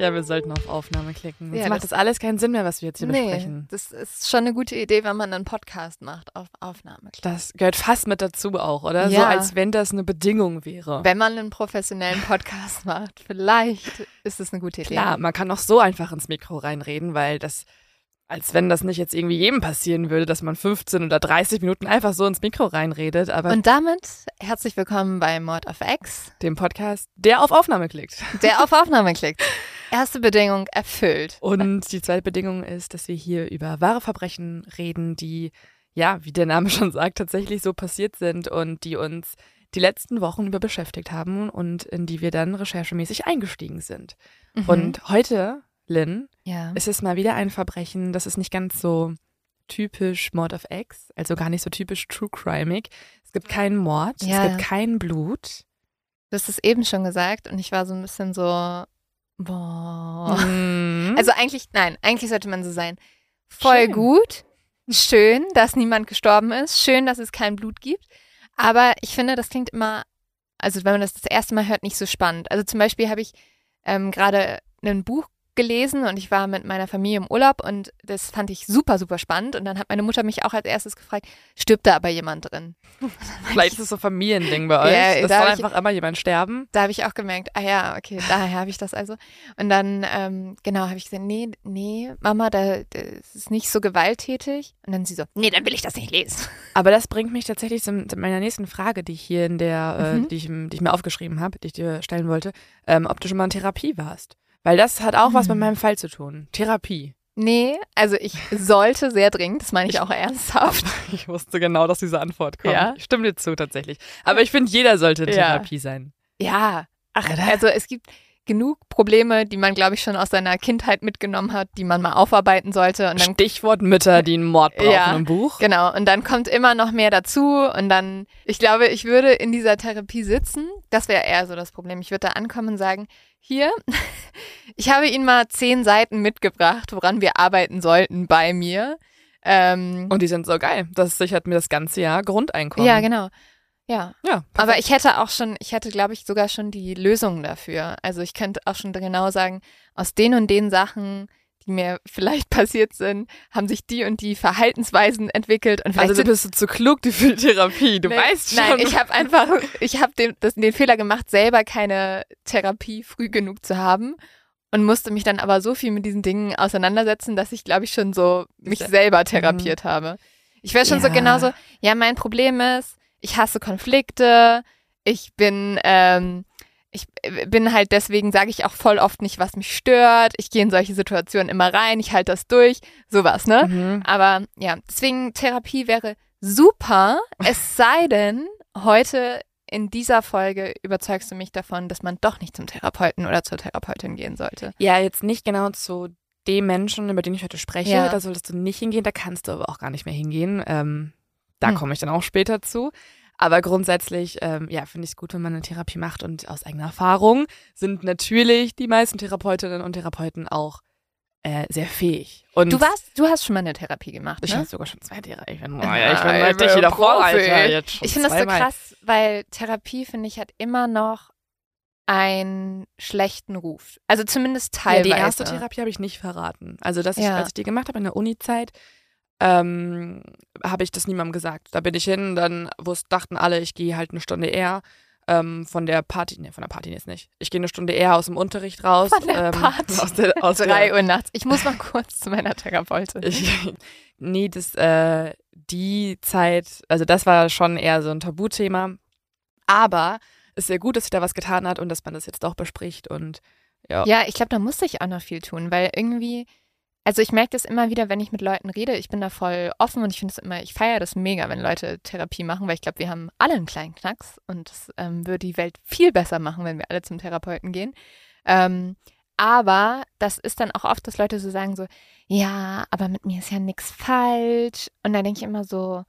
Ja, wir sollten auf Aufnahme klicken. Jetzt Ja, macht das- das alles keinen Sinn mehr, was wir jetzt hier Nee, besprechen. das ist schon eine gute Idee, wenn man einen Podcast macht auf Aufnahme. Das gehört fast mit dazu auch, oder? So Ja. als wenn das eine Bedingung wäre. Wenn man einen professionellen Podcast macht, vielleicht ist es eine gute Idee. Klar, man kann auch so einfach ins Mikro reinreden, weil das, als wenn das nicht jetzt irgendwie jedem passieren würde, dass man 15 oder 30 Minuten einfach so ins Mikro reinredet, aber Und damit herzlich willkommen bei Mord of X, dem Podcast, der auf Aufnahme klickt. der auf Aufnahme klickt. Erste Bedingung erfüllt. Und die zweite Bedingung ist, dass wir hier über wahre Verbrechen reden, die, ja, wie der Name schon sagt, tatsächlich so passiert sind und die uns die letzten Wochen über beschäftigt haben und in die wir dann recherchemäßig eingestiegen sind. Mhm. Und heute, Lynn, ja. es ist mal wieder ein Verbrechen, das ist nicht ganz so typisch Mord of X, also gar nicht so typisch True Crimeig. Es gibt keinen Mord, Ja. es gibt kein Blut. Du hast es eben schon gesagt und ich war so ein bisschen so, boah. Mhm. Also eigentlich, nein, eigentlich sollte man so sein. Voll Schön. gut, schön, dass niemand gestorben ist, schön, dass es kein Blut gibt. Aber ich finde, das klingt immer, also wenn man das das erste Mal hört, nicht so spannend. Also zum Beispiel habe ich ähm, gerade ein Buch gelesen und ich war mit meiner Familie im Urlaub und das fand ich super, super spannend. Und dann hat meine Mutter mich auch als erstes gefragt, stirbt da aber jemand drin? Vielleicht ist es so ein Familiending bei euch. Ja, es da soll hab ich- einfach immer jemand sterben. Da habe ich auch gemerkt, ah ja, okay, daher habe ich das also. Und dann, ähm, genau, habe ich gesagt, nee, nee, Mama, da, das ist nicht so gewalttätig. Und dann sie so, nee, dann will ich das nicht lesen. Aber das bringt mich tatsächlich zu, zu meiner nächsten Frage, die ich hier in der, Mhm. äh, die, ich, die ich mir aufgeschrieben habe, die ich dir stellen wollte, ähm, ob du schon mal in Therapie warst. Weil das hat auch was mit Mhm. meinem Fall zu tun. Therapie. Nee, also ich sollte sehr dringend, das meine ich auch ernsthaft. Ich wusste genau, dass diese Antwort kommt. Ja. Ich stimme dir zu, tatsächlich. Aber ich finde, jeder sollte in Ja. Therapie sein. Ja, Ach, also es gibt genug Probleme, die man, glaube ich, schon aus seiner Kindheit mitgenommen hat, die man mal aufarbeiten sollte. Und dann Stichwort Mütter, die einen Mord brauchen Ja. im Buch. Genau, und dann kommt immer noch mehr dazu und dann, ich glaube, ich würde in dieser Therapie sitzen, das wäre eher so das Problem. Ich würde da ankommen und sagen, hier, ich habe Ihnen mal zehn Seiten mitgebracht, woran wir arbeiten sollten bei mir. Ähm, Und die sind so geil. Das sichert mir das ganze Jahr Grundeinkommen. ja, genau. Ja, Ja, aber ich hätte auch schon, ich hätte, glaube ich, sogar schon die Lösung dafür. Also ich könnte auch schon genau sagen, aus den und den Sachen, die mir vielleicht passiert sind, haben sich die und die Verhaltensweisen entwickelt und also du bist zu klug für Therapie. Du Nee, weißt schon. Nein, ich habe einfach, ich habe den, das- den Fehler gemacht, selber keine Therapie früh genug zu haben und musste mich dann aber so viel mit diesen Dingen auseinandersetzen, dass ich, glaube ich, schon so mich Se- selber therapiert habe. Ich wäre schon so Ja. genauso, ja, mein Problem ist, ich hasse Konflikte, ich bin, ähm, ich bin halt deswegen, sage ich auch voll oft nicht, was mich stört. Ich gehe in solche Situationen immer rein, ich halte das durch, sowas, ne? Mhm. Aber ja, deswegen Therapie wäre super, es sei denn, heute in dieser Folge überzeugst du mich davon, dass man doch nicht zum Therapeuten oder zur Therapeutin gehen sollte. Ja, jetzt nicht genau zu dem Menschen, über den ich heute spreche. Ja. Da solltest du nicht hingehen, da kannst du aber auch gar nicht mehr hingehen. Ähm, da Hm. komme ich dann auch später zu. Aber grundsätzlich, ähm, ja, finde ich es gut, wenn man eine Therapie macht. Und aus eigener Erfahrung sind natürlich die meisten Therapeutinnen und Therapeuten auch äh, sehr fähig. Und Du warst, du hast schon mal eine Therapie gemacht, ich ne? habe sogar schon zwei Therapien. Ich bin, oh, Ja, ja, ich bin ich richtig wieder Alter. Jetzt schon Ich finde das so krass, weil Therapie, finde ich, hat immer noch einen schlechten Ruf. Also zumindest teilweise. Ja, die erste Therapie habe ich nicht verraten. Also, dass ich, Ja. als ich die gemacht habe in der Uni-Zeit, ähm, habe ich das niemandem gesagt. Da bin ich hin, dann wussten, dachten alle, ich gehe halt eine Stunde eher ähm, von der Party, nee, von der Party jetzt nicht. Ich gehe eine Stunde eher aus dem Unterricht raus. Von der ähm, Party. Aus der, aus Drei der, Uhr nachts. Ich muss mal kurz zu meiner Therapeutin. ich, nee, das, äh, die Zeit, also das war schon eher so ein Tabuthema. Aber es ist sehr gut, dass sich da was getan hat und dass man das jetzt doch bespricht und ja. Ja, ich glaube, da musste ich auch noch viel tun, weil irgendwie, also ich merke das immer wieder, wenn ich mit Leuten rede, ich bin da voll offen und ich finde es immer, ich feiere das mega, wenn Leute Therapie machen, weil ich glaube, wir haben alle einen kleinen Knacks und das ähm, würde die Welt viel besser machen, wenn wir alle zum Therapeuten gehen. Ähm, aber das ist dann auch oft, dass Leute so sagen so, ja, aber mit mir ist ja nichts falsch. Und dann denke ich immer so,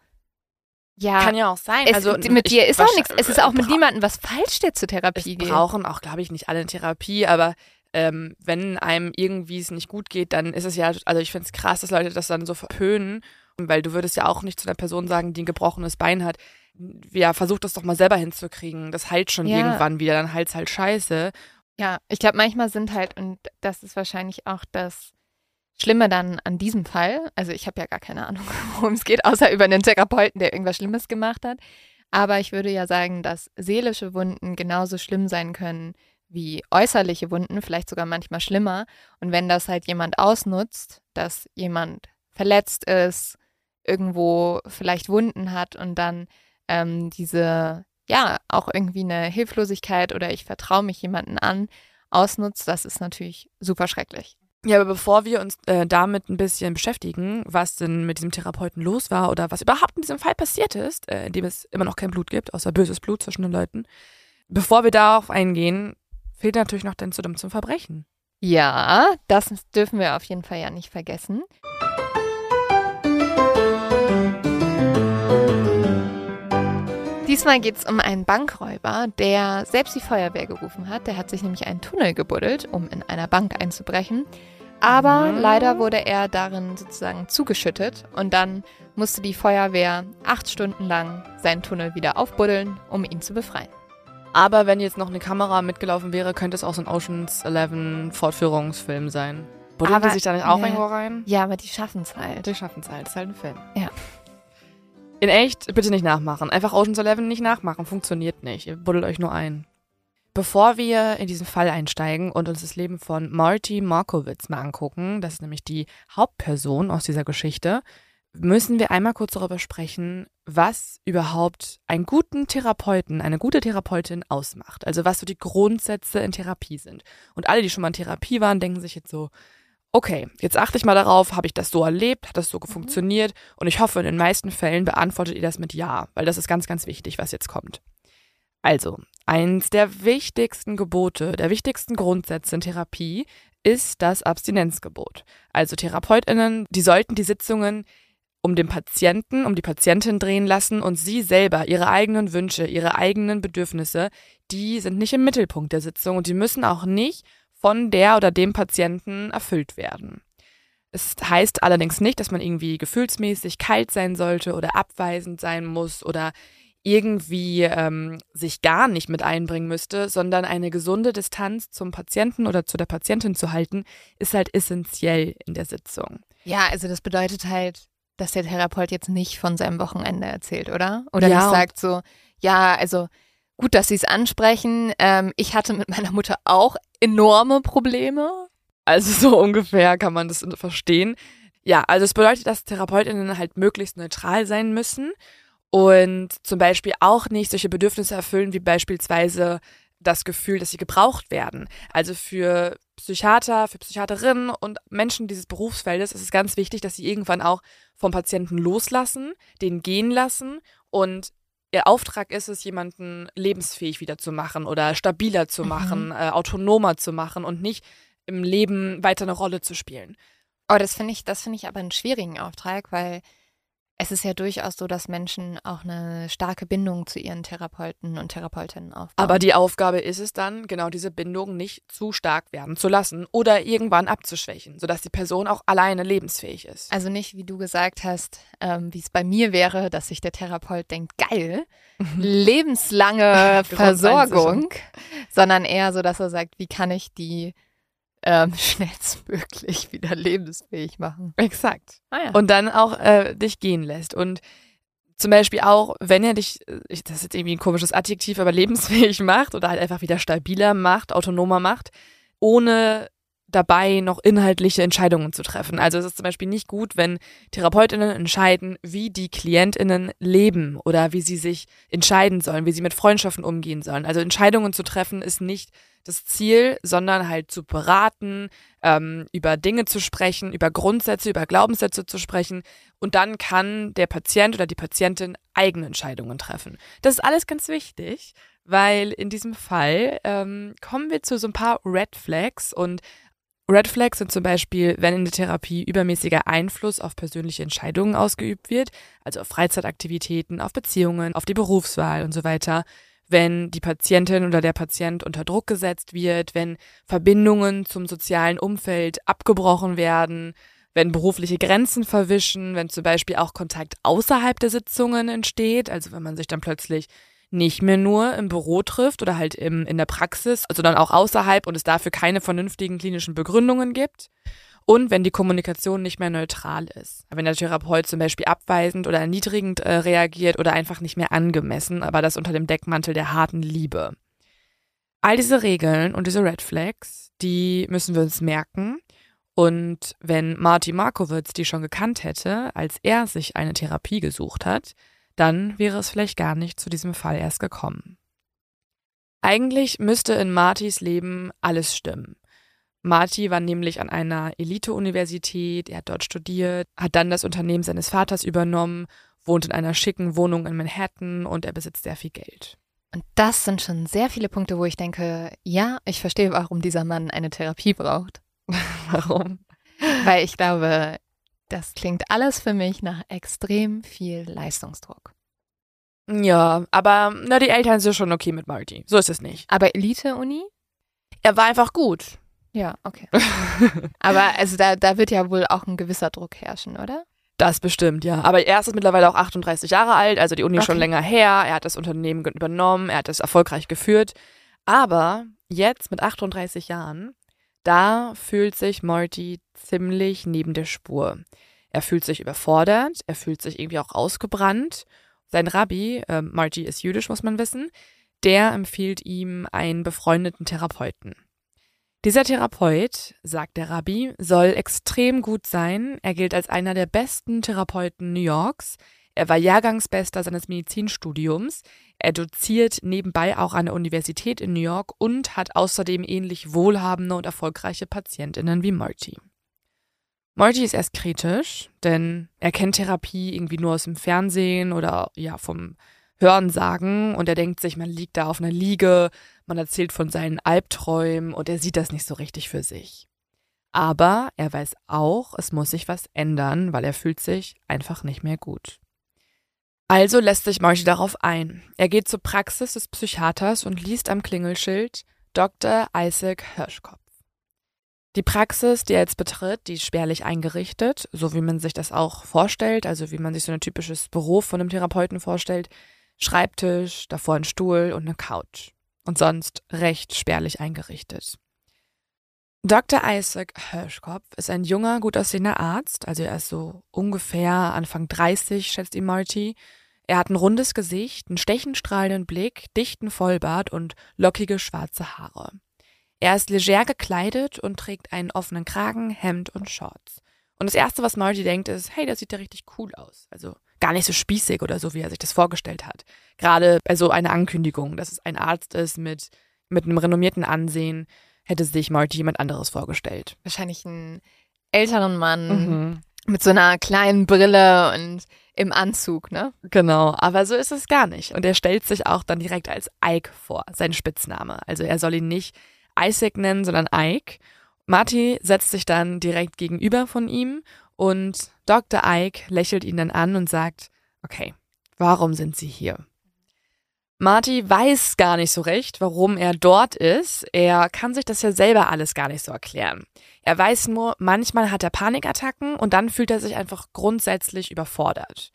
ja, Kann ja auch sein. es, also mit dir ist auch nichts. Es ist auch mit niemandem was falsch, der zur Therapie Es geht. brauchen auch, glaube ich, nicht alle eine Therapie, aber ähm, wenn einem irgendwie es nicht gut geht, dann ist es ja, also ich finde es krass, dass Leute das dann so verpönen, weil du würdest ja auch nicht zu einer Person sagen, die ein gebrochenes Bein hat, ja, versuch das doch mal selber hinzukriegen. Das heilt schon Ja. irgendwann wieder, dann heilt's halt scheiße. Ja, ich glaube, manchmal sind halt, und das ist wahrscheinlich auch das Schlimme dann an diesem Fall, also ich habe ja gar keine Ahnung, worum es geht, außer über einen Therapeuten, der irgendwas Schlimmes gemacht hat. Aber ich würde ja sagen, dass seelische Wunden genauso schlimm sein können wie äußerliche Wunden, vielleicht sogar manchmal schlimmer. Und wenn das halt jemand ausnutzt, dass jemand verletzt ist, irgendwo vielleicht Wunden hat und dann ähm, diese, ja, auch irgendwie eine Hilflosigkeit oder ich vertraue mich jemanden an, ausnutzt, das ist natürlich super schrecklich. Ja, aber bevor wir uns äh, damit ein bisschen beschäftigen, was denn mit diesem Therapeuten los war oder was überhaupt in diesem Fall passiert ist, äh, in dem es immer noch kein Blut gibt, außer böses Blut zwischen den Leuten, bevor wir darauf eingehen, fehlt natürlich noch dein Zudem zum Verbrechen. Ja, das dürfen wir auf jeden Fall ja nicht vergessen. Diesmal geht es um einen Bankräuber, der selbst die Feuerwehr gerufen hat. Der hat sich nämlich einen Tunnel gebuddelt, um in einer Bank einzubrechen. Aber leider wurde er darin sozusagen zugeschüttet und dann musste die Feuerwehr acht Stunden lang seinen Tunnel wieder aufbuddeln, um ihn zu befreien. Aber wenn jetzt noch eine Kamera mitgelaufen wäre, könnte es auch so ein Oceans 11 Fortführungsfilm sein. Buddeln die sich da nicht auch nee. irgendwo rein? Ja, aber die schaffen es halt. Die schaffen es halt, ist halt ein Film. Ja. In echt, bitte nicht nachmachen. Einfach Oceans 11 nicht nachmachen, funktioniert nicht. Ihr buddelt euch nur ein. Bevor wir in diesen Fall einsteigen und uns das Leben von Marty Markowitz mal angucken, das ist nämlich die Hauptperson aus dieser Geschichte, müssen wir einmal kurz darüber sprechen, was überhaupt einen guten Therapeuten, eine gute Therapeutin ausmacht. Also was so die Grundsätze in Therapie sind. Und alle, die schon mal in Therapie waren, denken sich jetzt so, okay, jetzt achte ich mal darauf, habe ich das so erlebt, hat das so funktioniert? Und ich hoffe, in den meisten Fällen beantwortet ihr das mit Ja, weil das ist ganz, ganz wichtig, was jetzt kommt. Also, eins der wichtigsten Gebote, der wichtigsten Grundsätze in Therapie ist das Abstinenzgebot. Also TherapeutInnen, die sollten die Sitzungen um den Patienten, um die Patientin drehen lassen und sie selber, ihre eigenen Wünsche, ihre eigenen Bedürfnisse, die sind nicht im Mittelpunkt der Sitzung und die müssen auch nicht von der oder dem Patienten erfüllt werden. Es heißt allerdings nicht, dass man irgendwie gefühlsmäßig kalt sein sollte oder abweisend sein muss oder irgendwie ähm, sich gar nicht mit einbringen müsste, sondern eine gesunde Distanz zum Patienten oder zu der Patientin zu halten, ist halt essentiell in der Sitzung. Ja, also das bedeutet halt, dass der Therapeut jetzt nicht von seinem Wochenende erzählt, oder? Oder Ja, nicht sagt so, ja, also gut, dass Sie es ansprechen. Ähm, ich hatte mit meiner Mutter auch enorme Probleme. Also so ungefähr kann man das verstehen. Ja, also es bedeutet, dass Therapeutinnen halt möglichst neutral sein müssen und zum Beispiel auch nicht solche Bedürfnisse erfüllen wie beispielsweise das Gefühl, dass sie gebraucht werden. Also für Psychiater, für Psychiaterinnen und Menschen dieses Berufsfeldes ist es ganz wichtig, dass sie irgendwann auch vom Patienten loslassen, den gehen lassen und ihr Auftrag ist es, jemanden lebensfähig wieder zu machen oder stabiler zu Mhm. machen, äh, autonomer zu machen und nicht im Leben weiter eine Rolle zu spielen. Oh, das finde ich, das finde ich aber einen schwierigen Auftrag, weil es ist ja durchaus so, dass Menschen auch eine starke Bindung zu ihren Therapeuten und Therapeutinnen aufbauen. Aber die Aufgabe ist es dann, genau diese Bindung nicht zu stark werden zu lassen oder irgendwann abzuschwächen, sodass die Person auch alleine lebensfähig ist. Also nicht, wie du gesagt hast, ähm, wie es bei mir wäre, dass sich der Therapeut denkt, geil, lebenslange Versorgung, sondern eher so, dass er sagt, wie kann ich die ähm, schnellstmöglich wieder lebensfähig machen. Exakt. Ah, ja. Und dann auch äh, dich gehen lässt. Und zum Beispiel auch, wenn er dich, äh, ich, das ist jetzt irgendwie ein komisches Adjektiv, aber lebensfähig macht oder halt einfach wieder stabiler macht, autonomer macht, ohne dabei noch inhaltliche Entscheidungen zu treffen. Also es ist zum Beispiel nicht gut, wenn Therapeutinnen entscheiden, wie die Klientinnen leben oder wie sie sich entscheiden sollen, wie sie mit Freundschaften umgehen sollen. Also Entscheidungen zu treffen ist nicht das Ziel, sondern halt zu beraten, ähm, über Dinge zu sprechen, über Grundsätze, über Glaubenssätze zu sprechen. Und dann kann der Patient oder die Patientin eigene Entscheidungen treffen. Das ist alles ganz wichtig, weil in diesem Fall ähm, kommen wir zu so ein paar Red Flags und Red Flags sind zum Beispiel, wenn in der Therapie übermäßiger Einfluss auf persönliche Entscheidungen ausgeübt wird, also auf Freizeitaktivitäten, auf Beziehungen, auf die Berufswahl und so weiter. Wenn die Patientin oder der Patient unter Druck gesetzt wird, wenn Verbindungen zum sozialen Umfeld abgebrochen werden, wenn berufliche Grenzen verwischen, wenn zum Beispiel auch Kontakt außerhalb der Sitzungen entsteht, also wenn man sich dann plötzlich nicht mehr nur im Büro trifft oder halt im, in der Praxis, sondern auch außerhalb und es dafür keine vernünftigen klinischen Begründungen gibt und wenn die Kommunikation nicht mehr neutral ist. Wenn der Therapeut zum Beispiel abweisend oder erniedrigend äh, reagiert oder einfach nicht mehr angemessen, aber das unter dem Deckmantel der harten Liebe. All diese Regeln und diese Red Flags, die müssen wir uns merken. Und wenn Marty Markowitz die schon gekannt hätte, als er sich eine Therapie gesucht hat, dann wäre es vielleicht gar nicht zu diesem Fall erst gekommen. Eigentlich müsste in Martys Leben alles stimmen. Marty war nämlich an einer Elite-Universität, er hat dort studiert, hat dann das Unternehmen seines Vaters übernommen, wohnt in einer schicken Wohnung in Manhattan und er besitzt sehr viel Geld. Und das sind schon sehr viele Punkte, wo ich denke, ja, ich verstehe, warum dieser Mann eine Therapie braucht. warum? Weil ich glaube, das klingt alles für mich nach extrem viel Leistungsdruck. Ja, aber na, die Eltern sind schon okay mit Marty. So ist es nicht. Aber Elite-Uni? Er war einfach gut. Ja, okay. Aber also da, da wird ja wohl auch ein gewisser Druck herrschen, oder? Das bestimmt, ja. Aber er ist mittlerweile auch 38 Jahre alt, also die Uni ist okay. schon länger her. Er hat das Unternehmen übernommen, er hat es erfolgreich geführt. Aber jetzt mit 38 Jahren, da fühlt sich Morty ziemlich neben der Spur. Er fühlt sich überfordert, er fühlt sich irgendwie auch ausgebrannt. Sein Rabbi, äh, Marty ist jüdisch, muss man wissen, der empfiehlt ihm einen befreundeten Therapeuten. Dieser Therapeut, sagt der Rabbi, soll extrem gut sein. Er gilt als einer der besten Therapeuten New Yorks. Er war Jahrgangsbester seines Medizinstudiums. Er doziert nebenbei auch an der Universität in New York und hat außerdem ähnlich wohlhabende und erfolgreiche Patientinnen wie Marty. Marty ist erst kritisch, denn er kennt Therapie irgendwie nur aus dem Fernsehen oder ja vom Hörensagen und er denkt sich, man liegt da auf einer Liege, man erzählt von seinen Albträumen und er sieht das nicht so richtig für sich. Aber er weiß auch, es muss sich was ändern, weil er fühlt sich einfach nicht mehr gut. Also lässt sich Marty darauf ein. Er geht zur Praxis des Psychiaters und liest am Klingelschild Dr. Isaac Hirschkopf. Die Praxis, die er jetzt betritt, die ist spärlich eingerichtet, so wie man sich das auch vorstellt, also wie man sich so ein typisches Büro von einem Therapeuten vorstellt. Schreibtisch, davor ein Stuhl und eine Couch. Und sonst recht spärlich eingerichtet. Dr. Isaac Hirschkopf ist ein junger, gut aussehender Arzt, also er ist so ungefähr Anfang 30, schätzt ihn Marty. Er hat ein rundes Gesicht, einen stechend strahlenden Blick, dichten Vollbart und lockige schwarze Haare. Er ist leger gekleidet und trägt einen offenen Kragen, Hemd und Shorts. Und das erste, was Marty denkt, ist, hey, der sieht ja richtig cool aus. Also gar nicht so spießig oder so, wie er sich das vorgestellt hat. Gerade bei so einer Ankündigung, dass es ein Arzt ist mit, mit einem renommierten Ansehen, hätte sich Marty jemand anderes vorgestellt. Wahrscheinlich einen älteren Mann mhm. mit so einer kleinen Brille und im Anzug, ne? Genau, aber so ist es gar nicht. Und er stellt sich auch dann direkt als Ike vor, sein Spitzname. Also er soll ihn nicht Isaac nennen, sondern Ike. Marty setzt sich dann direkt gegenüber von ihm Und Dr. Ike lächelt ihn dann an und sagt, okay, warum sind Sie hier? Marty weiß gar nicht so recht, warum er dort ist. Er kann sich das ja selber alles gar nicht so erklären. Er weiß nur, manchmal hat er Panikattacken und dann fühlt er sich einfach grundsätzlich überfordert.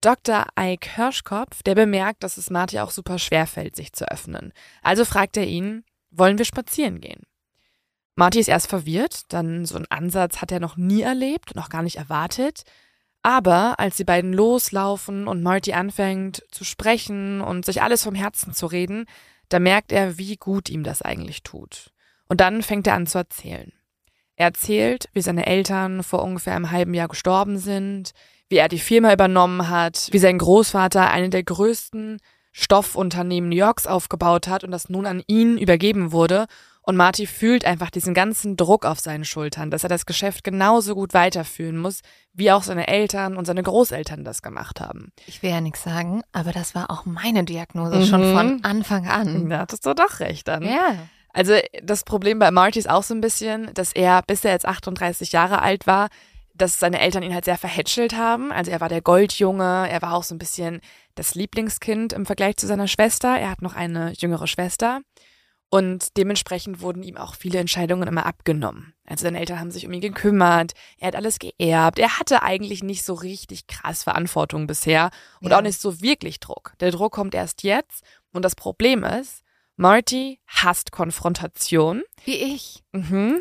Dr. Ike Hirschkopf, der bemerkt, dass es Marty auch super schwer fällt, sich zu öffnen. Also fragt er ihn, wollen wir spazieren gehen? Marty ist erst verwirrt, dann so einen Ansatz hat er noch nie erlebt, noch gar nicht erwartet. Aber als die beiden loslaufen und Marty anfängt zu sprechen und sich alles vom Herzen zu reden, da merkt er, wie gut ihm das eigentlich tut. Und dann fängt er an zu erzählen. Er erzählt, wie seine Eltern vor ungefähr einem halben Jahr gestorben sind, wie er die Firma übernommen hat, wie sein Großvater eine der größten Stoffunternehmen New Yorks aufgebaut hat und das nun an ihn übergeben wurde und Marty fühlt einfach diesen ganzen Druck auf seinen Schultern, dass er das Geschäft genauso gut weiterführen muss, wie auch seine Eltern und seine Großeltern das gemacht haben. Ich will ja nichts sagen, aber das war auch meine Diagnose mhm. schon von Anfang an. Da hattest du doch recht dann. Ja. Also das Problem bei Marty ist auch so ein bisschen, dass er, bis er jetzt 38 Jahre alt war, dass seine Eltern ihn halt sehr verhätschelt haben. Also er war der Goldjunge, er war auch so ein bisschen das Lieblingskind im Vergleich zu seiner Schwester. Er hat noch eine jüngere Schwester. Und dementsprechend wurden ihm auch viele Entscheidungen immer abgenommen. Also seine Eltern haben sich um ihn gekümmert, er hat alles geerbt, er hatte eigentlich nicht so richtig krass Verantwortung bisher und ja. auch nicht so wirklich Druck. Der Druck kommt erst jetzt und das Problem ist, Marty hasst Konfrontation. Wie ich. Mhm.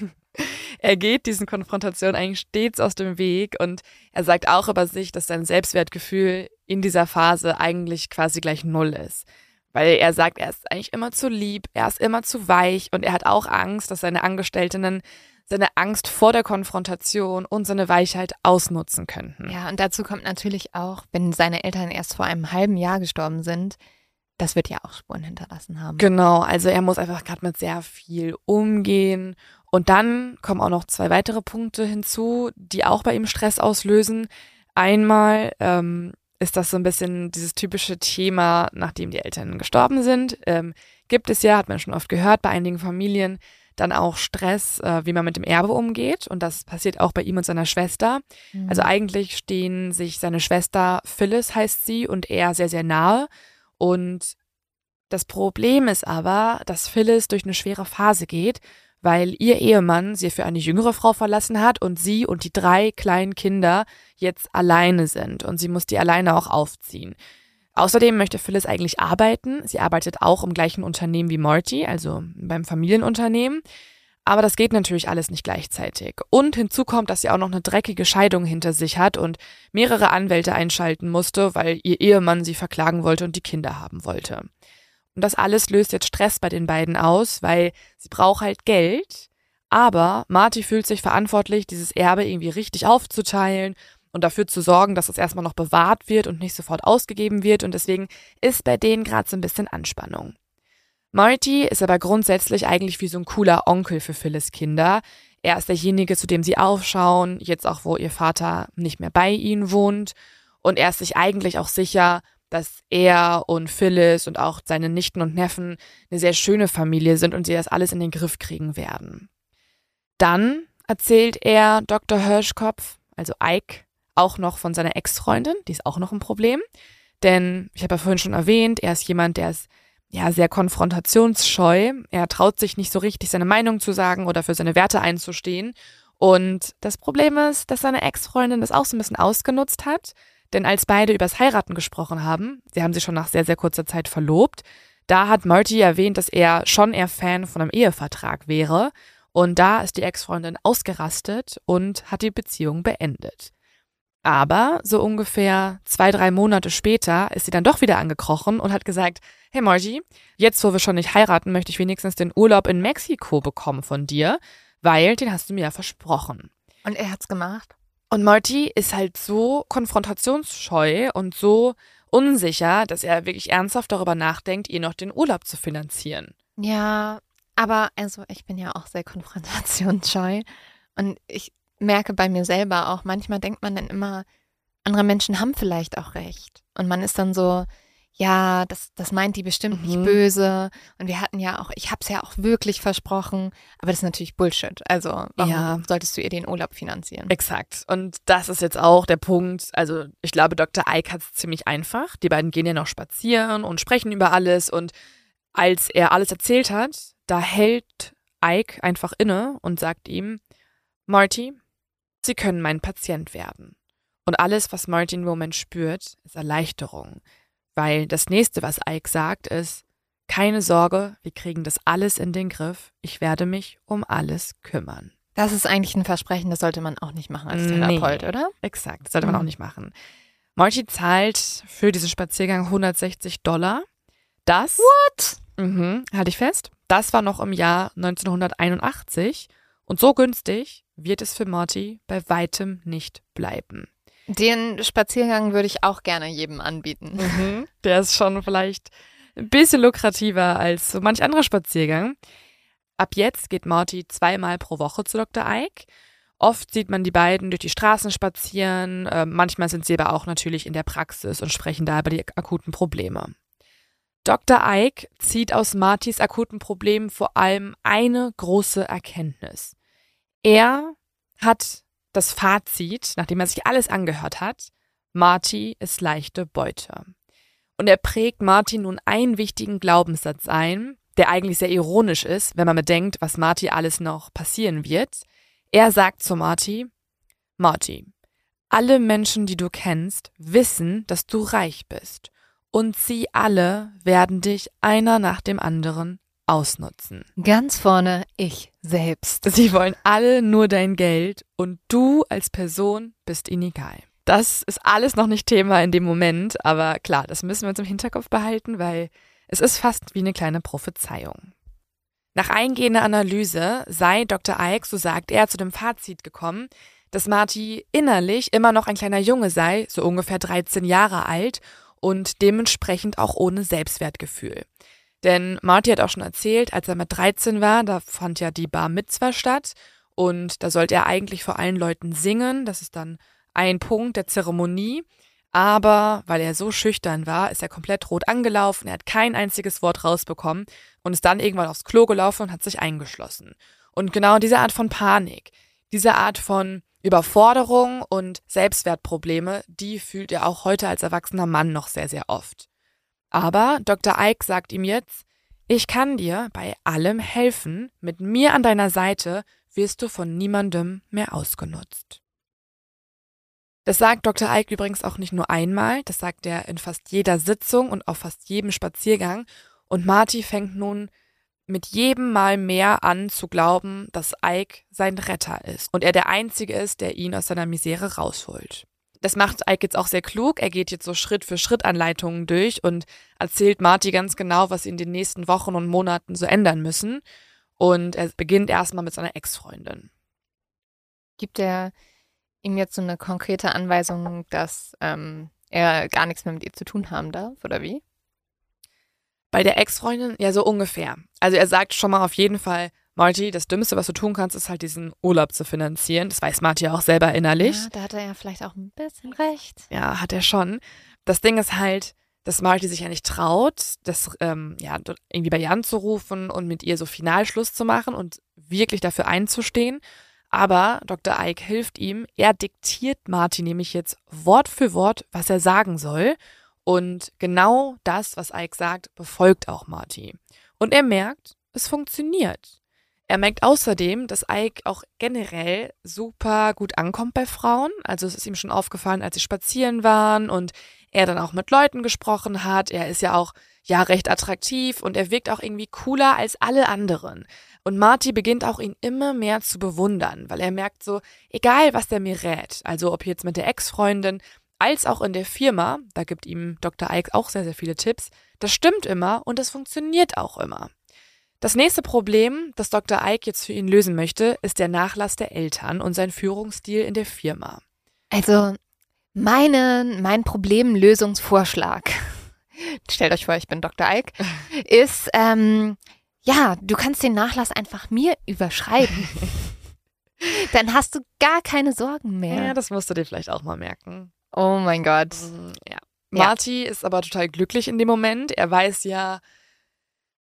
er geht diesen Konfrontationen eigentlich stets aus dem Weg und er sagt auch über sich, dass sein Selbstwertgefühl in dieser Phase eigentlich quasi gleich null ist. Weil er sagt, er ist eigentlich immer zu lieb, er ist immer zu weich und er hat auch Angst, dass seine Angestellten seine Angst vor der Konfrontation und seine Weichheit ausnutzen könnten. Ja, und dazu kommt natürlich auch, wenn seine Eltern erst vor einem halben Jahr gestorben sind, das wird ja auch Spuren hinterlassen haben. Genau, also er muss einfach gerade mit sehr viel umgehen. Und dann kommen auch noch zwei weitere Punkte hinzu, die auch bei ihm Stress auslösen. Einmal ähm, ist das so ein bisschen dieses typische Thema, nachdem die Eltern gestorben sind. Ähm, gibt es ja, hat man schon oft gehört, bei einigen Familien dann auch Stress, äh, wie man mit dem Erbe umgeht. Und das passiert auch bei ihm und seiner Schwester. Mhm. Also eigentlich stehen sich seine Schwester Phyllis heißt sie und er sehr, sehr nahe. Und das Problem ist aber, dass Phyllis durch eine schwere Phase geht weil ihr Ehemann sie für eine jüngere Frau verlassen hat und sie und die drei kleinen Kinder jetzt alleine sind und sie muss die alleine auch aufziehen. Außerdem möchte Phyllis eigentlich arbeiten. Sie arbeitet auch im gleichen Unternehmen wie Morty, also beim Familienunternehmen. Aber das geht natürlich alles nicht gleichzeitig. Und hinzu kommt, dass sie auch noch eine dreckige Scheidung hinter sich hat und mehrere Anwälte einschalten musste, weil ihr Ehemann sie verklagen wollte und die Kinder haben wollte. Und das alles löst jetzt Stress bei den beiden aus, weil sie braucht halt Geld. Aber Marty fühlt sich verantwortlich, dieses Erbe irgendwie richtig aufzuteilen und dafür zu sorgen, dass es erstmal noch bewahrt wird und nicht sofort ausgegeben wird. Und deswegen ist bei denen gerade so ein bisschen Anspannung. Marty ist aber grundsätzlich eigentlich wie so ein cooler Onkel für Phyllis Kinder. Er ist derjenige, zu dem sie aufschauen, jetzt auch wo ihr Vater nicht mehr bei ihnen wohnt. Und er ist sich eigentlich auch sicher, dass er und Phyllis und auch seine Nichten und Neffen eine sehr schöne Familie sind und sie das alles in den Griff kriegen werden. Dann erzählt er Dr. Hirschkopf, also Ike, auch noch von seiner Ex-Freundin, die ist auch noch ein Problem. Denn ich habe ja vorhin schon erwähnt, er ist jemand, der ist ja sehr konfrontationsscheu. Er traut sich nicht so richtig, seine Meinung zu sagen oder für seine Werte einzustehen. Und das Problem ist, dass seine Ex-Freundin das auch so ein bisschen ausgenutzt hat denn als beide übers Heiraten gesprochen haben, sie haben sich schon nach sehr, sehr kurzer Zeit verlobt, da hat Marty erwähnt, dass er schon eher Fan von einem Ehevertrag wäre. Und da ist die Ex-Freundin ausgerastet und hat die Beziehung beendet. Aber so ungefähr zwei, drei Monate später ist sie dann doch wieder angekrochen und hat gesagt, hey Margie, jetzt wo wir schon nicht heiraten, möchte ich wenigstens den Urlaub in Mexiko bekommen von dir, weil den hast du mir ja versprochen. Und er hat's gemacht? Und Marty ist halt so konfrontationsscheu und so unsicher, dass er wirklich ernsthaft darüber nachdenkt, ihr noch den Urlaub zu finanzieren. Ja, aber also ich bin ja auch sehr konfrontationsscheu und ich merke bei mir selber auch, manchmal denkt man dann immer, andere Menschen haben vielleicht auch recht. Und man ist dann so, ja, das, das meint die bestimmt nicht Mhm. böse. Und wir hatten ja auch, ich habe es ja auch wirklich versprochen, aber das ist natürlich Bullshit. Also warum Ja. solltest du ihr den Urlaub finanzieren? Exakt. Und das ist jetzt auch der Punkt. Also, ich glaube, Dr. Ike hat es ziemlich einfach. Die beiden gehen ja noch spazieren und sprechen über alles. Und als er alles erzählt hat, da hält Ike einfach inne und sagt ihm, Marty, Sie können mein Patient werden. Und alles, was Marty im Moment spürt, ist Erleichterung. Weil das nächste, was Ike sagt, ist, keine Sorge, wir kriegen das alles in den Griff. Ich werde mich um alles kümmern. Das ist eigentlich ein Versprechen, das sollte man auch nicht machen als Nee. Therapeut, oder? Exakt, das sollte man Mhm. auch nicht machen. Marty zahlt für diesen Spaziergang 160 Dollar. Das, What? mhm, halte ich fest, das war noch im Jahr 1981 und so günstig wird es für Marty bei weitem nicht bleiben. Den Spaziergang würde ich auch gerne jedem anbieten. Mhm. Der ist schon vielleicht ein bisschen lukrativer als so manch anderer Spaziergang. Ab jetzt geht Marty zweimal pro Woche zu Dr. Ike. Oft sieht man die beiden durch die Straßen spazieren, äh, manchmal sind sie aber auch natürlich in der Praxis und sprechen da über die akuten Probleme. Dr. Ike zieht aus Martys akuten Problemen vor allem eine große Erkenntnis. Er hat das Fazit, nachdem er sich alles angehört hat, Marty ist leichte Beute. Und er prägt Marty nun einen wichtigen Glaubenssatz ein, der eigentlich sehr ironisch ist, wenn man bedenkt, was Marty alles noch passieren wird. Er sagt zu Marty, Marty, alle Menschen, die du kennst, wissen, dass du reich bist. Und sie alle werden dich einer nach dem anderen ausnutzen. Ganz vorne ich selbst. Sie wollen alle nur dein Geld und du als Person bist ihnen egal. Das ist alles noch nicht Thema in dem Moment, aber klar, das müssen wir uns im Hinterkopf behalten, weil es ist fast wie eine kleine Prophezeiung. Nach eingehender Analyse sei Dr. Ike, so sagt er, zu dem Fazit gekommen, dass Marty innerlich immer noch ein kleiner Junge sei, so ungefähr 13 Jahre alt und dementsprechend auch ohne Selbstwertgefühl. Denn Marty hat auch schon erzählt, als er mit 13 war, da fand ja die Bar Mitzwa statt und da sollte er eigentlich vor allen Leuten singen. Das ist dann ein Punkt der Zeremonie. Aber weil er so schüchtern war, ist er komplett rot angelaufen. Er hat kein einziges Wort rausbekommen und ist dann irgendwann aufs Klo gelaufen und hat sich eingeschlossen. Und genau diese Art von Panik, diese Art von Überforderung und Selbstwertprobleme, die fühlt er auch heute als erwachsener Mann noch sehr, sehr oft. Aber Dr. Ike sagt ihm jetzt, ich kann dir bei allem helfen, mit mir an deiner Seite wirst du von niemandem mehr ausgenutzt. Das sagt Dr. Ike übrigens auch nicht nur einmal, das sagt er in fast jeder Sitzung und auf fast jedem Spaziergang. Und Marty fängt nun mit jedem Mal mehr an zu glauben, dass Ike sein Retter ist und er der Einzige ist, der ihn aus seiner Misere rausholt. Das macht Ike jetzt auch sehr klug. Er geht jetzt so Schritt für Schritt Anleitungen durch und erzählt Marty ganz genau, was sie in den nächsten Wochen und Monaten so ändern müssen. Und er beginnt erstmal mit seiner Ex-Freundin. Gibt er ihm jetzt so eine konkrete Anweisung, dass ähm, er gar nichts mehr mit ihr zu tun haben darf, oder wie? Bei der Ex-Freundin ja so ungefähr. Also er sagt schon mal auf jeden Fall, Marty, das Dümmste, was du tun kannst, ist halt diesen Urlaub zu finanzieren. Das weiß Marty auch selber innerlich. Ja, da hat er ja vielleicht auch ein bisschen recht. Ja, hat er schon. Das Ding ist halt, dass Marty sich ja nicht traut, das ähm, ja irgendwie bei ihr anzurufen und mit ihr so Finalschluss zu machen und wirklich dafür einzustehen. Aber Dr. Ike hilft ihm. Er diktiert Marty nämlich jetzt Wort für Wort, was er sagen soll. Und genau das, was Ike sagt, befolgt auch Marty. Und er merkt, es funktioniert. Er merkt außerdem, dass Ike auch generell super gut ankommt bei Frauen. Also es ist ihm schon aufgefallen, als sie spazieren waren und er dann auch mit Leuten gesprochen hat. Er ist ja auch ja recht attraktiv und er wirkt auch irgendwie cooler als alle anderen. Und Marty beginnt auch ihn immer mehr zu bewundern, weil er merkt so, egal was der mir rät, also ob jetzt mit der Ex-Freundin als auch in der Firma, da gibt ihm Dr. Ike auch sehr, sehr viele Tipps, das stimmt immer und das funktioniert auch immer. Das nächste Problem, das Dr. Ike jetzt für ihn lösen möchte, ist der Nachlass der Eltern und sein Führungsstil in der Firma. Also, meine, mein Problemlösungsvorschlag, stellt euch vor, ich bin Dr. Ike, ist, ähm, ja, du kannst den Nachlass einfach mir überschreiben. Dann hast du gar keine Sorgen mehr. Ja, das musst du dir vielleicht auch mal merken. oh mein Gott. Mm, Ja. Marty ist aber total glücklich in dem Moment. Er weiß ja,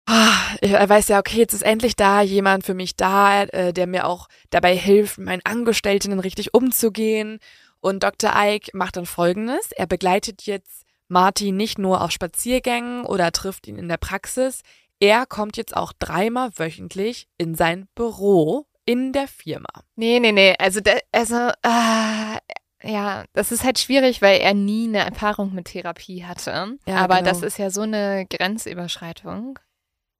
er weiß ja, okay, jetzt ist endlich da jemand für mich da, äh, der mir auch dabei hilft, mit meinen Angestellten richtig umzugehen. Und Dr. Ike macht dann Folgendes. Er begleitet jetzt Marty nicht nur auf Spaziergängen oder trifft ihn in der Praxis. Er kommt jetzt auch dreimal wöchentlich in sein Büro in der Firma. Nee, nee, nee. Also, also äh, ja, das ist halt schwierig, weil er nie eine Erfahrung mit Therapie hatte. Ja, Aber genau. das ist ja so eine Grenzüberschreitung.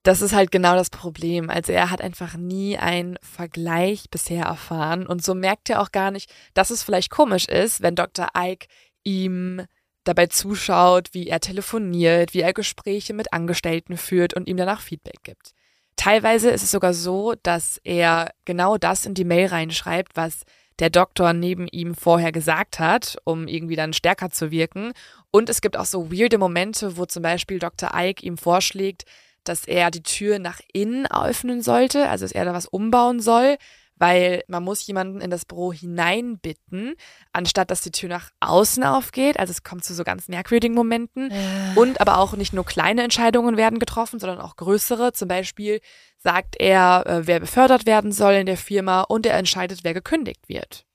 Das ist halt genau das Problem. Also er hat einfach nie einen Vergleich bisher erfahren und so merkt er auch gar nicht, dass es vielleicht komisch ist, wenn Dr. Ike ihm dabei zuschaut, wie er telefoniert, wie er Gespräche mit Angestellten führt und ihm danach Feedback gibt. Teilweise ist es sogar so, dass er genau das in die Mail reinschreibt, was der Doktor neben ihm vorher gesagt hat, um irgendwie dann stärker zu wirken. Und es gibt auch so weirde Momente, wo zum Beispiel Dr. Ike ihm vorschlägt, dass er die Tür nach innen öffnen sollte, also dass er da was umbauen soll, weil man muss jemanden in das Büro hineinbitten, anstatt dass die Tür nach außen aufgeht. Also es kommt zu so ganz merkwürdigen Momenten. Ja. Und aber auch nicht nur kleine Entscheidungen werden getroffen, sondern auch größere. Zum Beispiel sagt er, äh, wer befördert werden soll in der Firma und er entscheidet, wer gekündigt wird.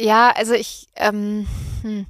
Ja, also ich, ähm, hm,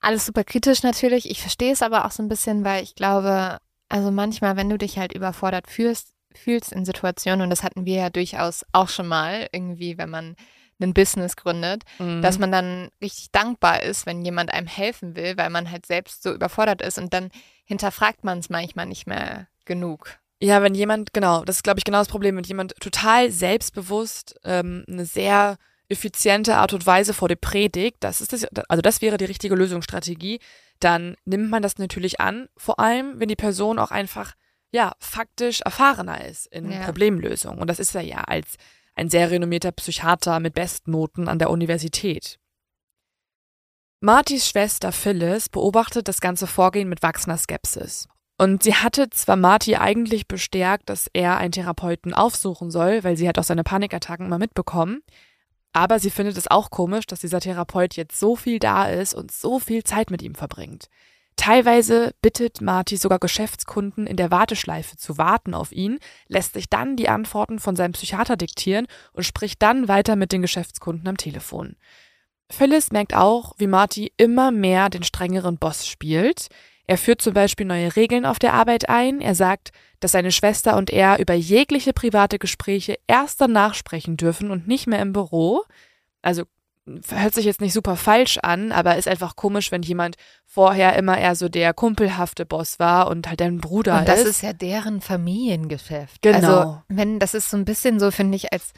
alles super kritisch natürlich. Ich verstehe es aber auch so ein bisschen, weil ich glaube, also manchmal, wenn du dich halt überfordert fühlst, fühlst in Situationen, und das hatten wir ja durchaus auch schon mal, irgendwie, wenn man ein Business gründet, mhm. dass man dann richtig dankbar ist, wenn jemand einem helfen will, weil man halt selbst so überfordert ist und dann hinterfragt man es manchmal nicht mehr genug. Ja, wenn jemand, genau, das ist, glaube ich, genau das Problem, wenn jemand total selbstbewusst ähm, eine sehr effiziente Art und Weise vor dir predigt, das ist das, also das wäre die richtige Lösungsstrategie, dann nimmt man das natürlich an, vor allem, wenn die Person auch einfach, ja, faktisch erfahrener ist in ja. Problemlösung. Und das ist er ja als ein sehr renommierter Psychiater mit Bestnoten an der Universität. Martys Schwester Phyllis beobachtet das ganze Vorgehen mit wachsender Skepsis. Und sie hatte zwar Marty eigentlich bestärkt, dass er einen Therapeuten aufsuchen soll, weil sie hat auch seine Panikattacken immer mitbekommen, aber sie findet es auch komisch, dass dieser Therapeut jetzt so viel da ist und so viel Zeit mit ihm verbringt. Teilweise bittet Marty sogar Geschäftskunden in der Warteschleife zu warten auf ihn, lässt sich dann die Antworten von seinem Psychiater diktieren und spricht dann weiter mit den Geschäftskunden am Telefon. Phyllis merkt auch, wie Marty immer mehr den strengeren Boss spielt. Er führt zum Beispiel neue Regeln auf der Arbeit ein. Er sagt, dass seine Schwester und er über jegliche private Gespräche erst danach sprechen dürfen und nicht mehr im Büro. Also hört sich jetzt nicht super falsch an, aber ist einfach komisch, wenn jemand vorher immer eher so der kumpelhafte Boss war und halt dein Bruder ist. Und das ist. ist ja deren Familiengeschäft. Genau. Also, wenn, das ist so ein bisschen so, finde ich, als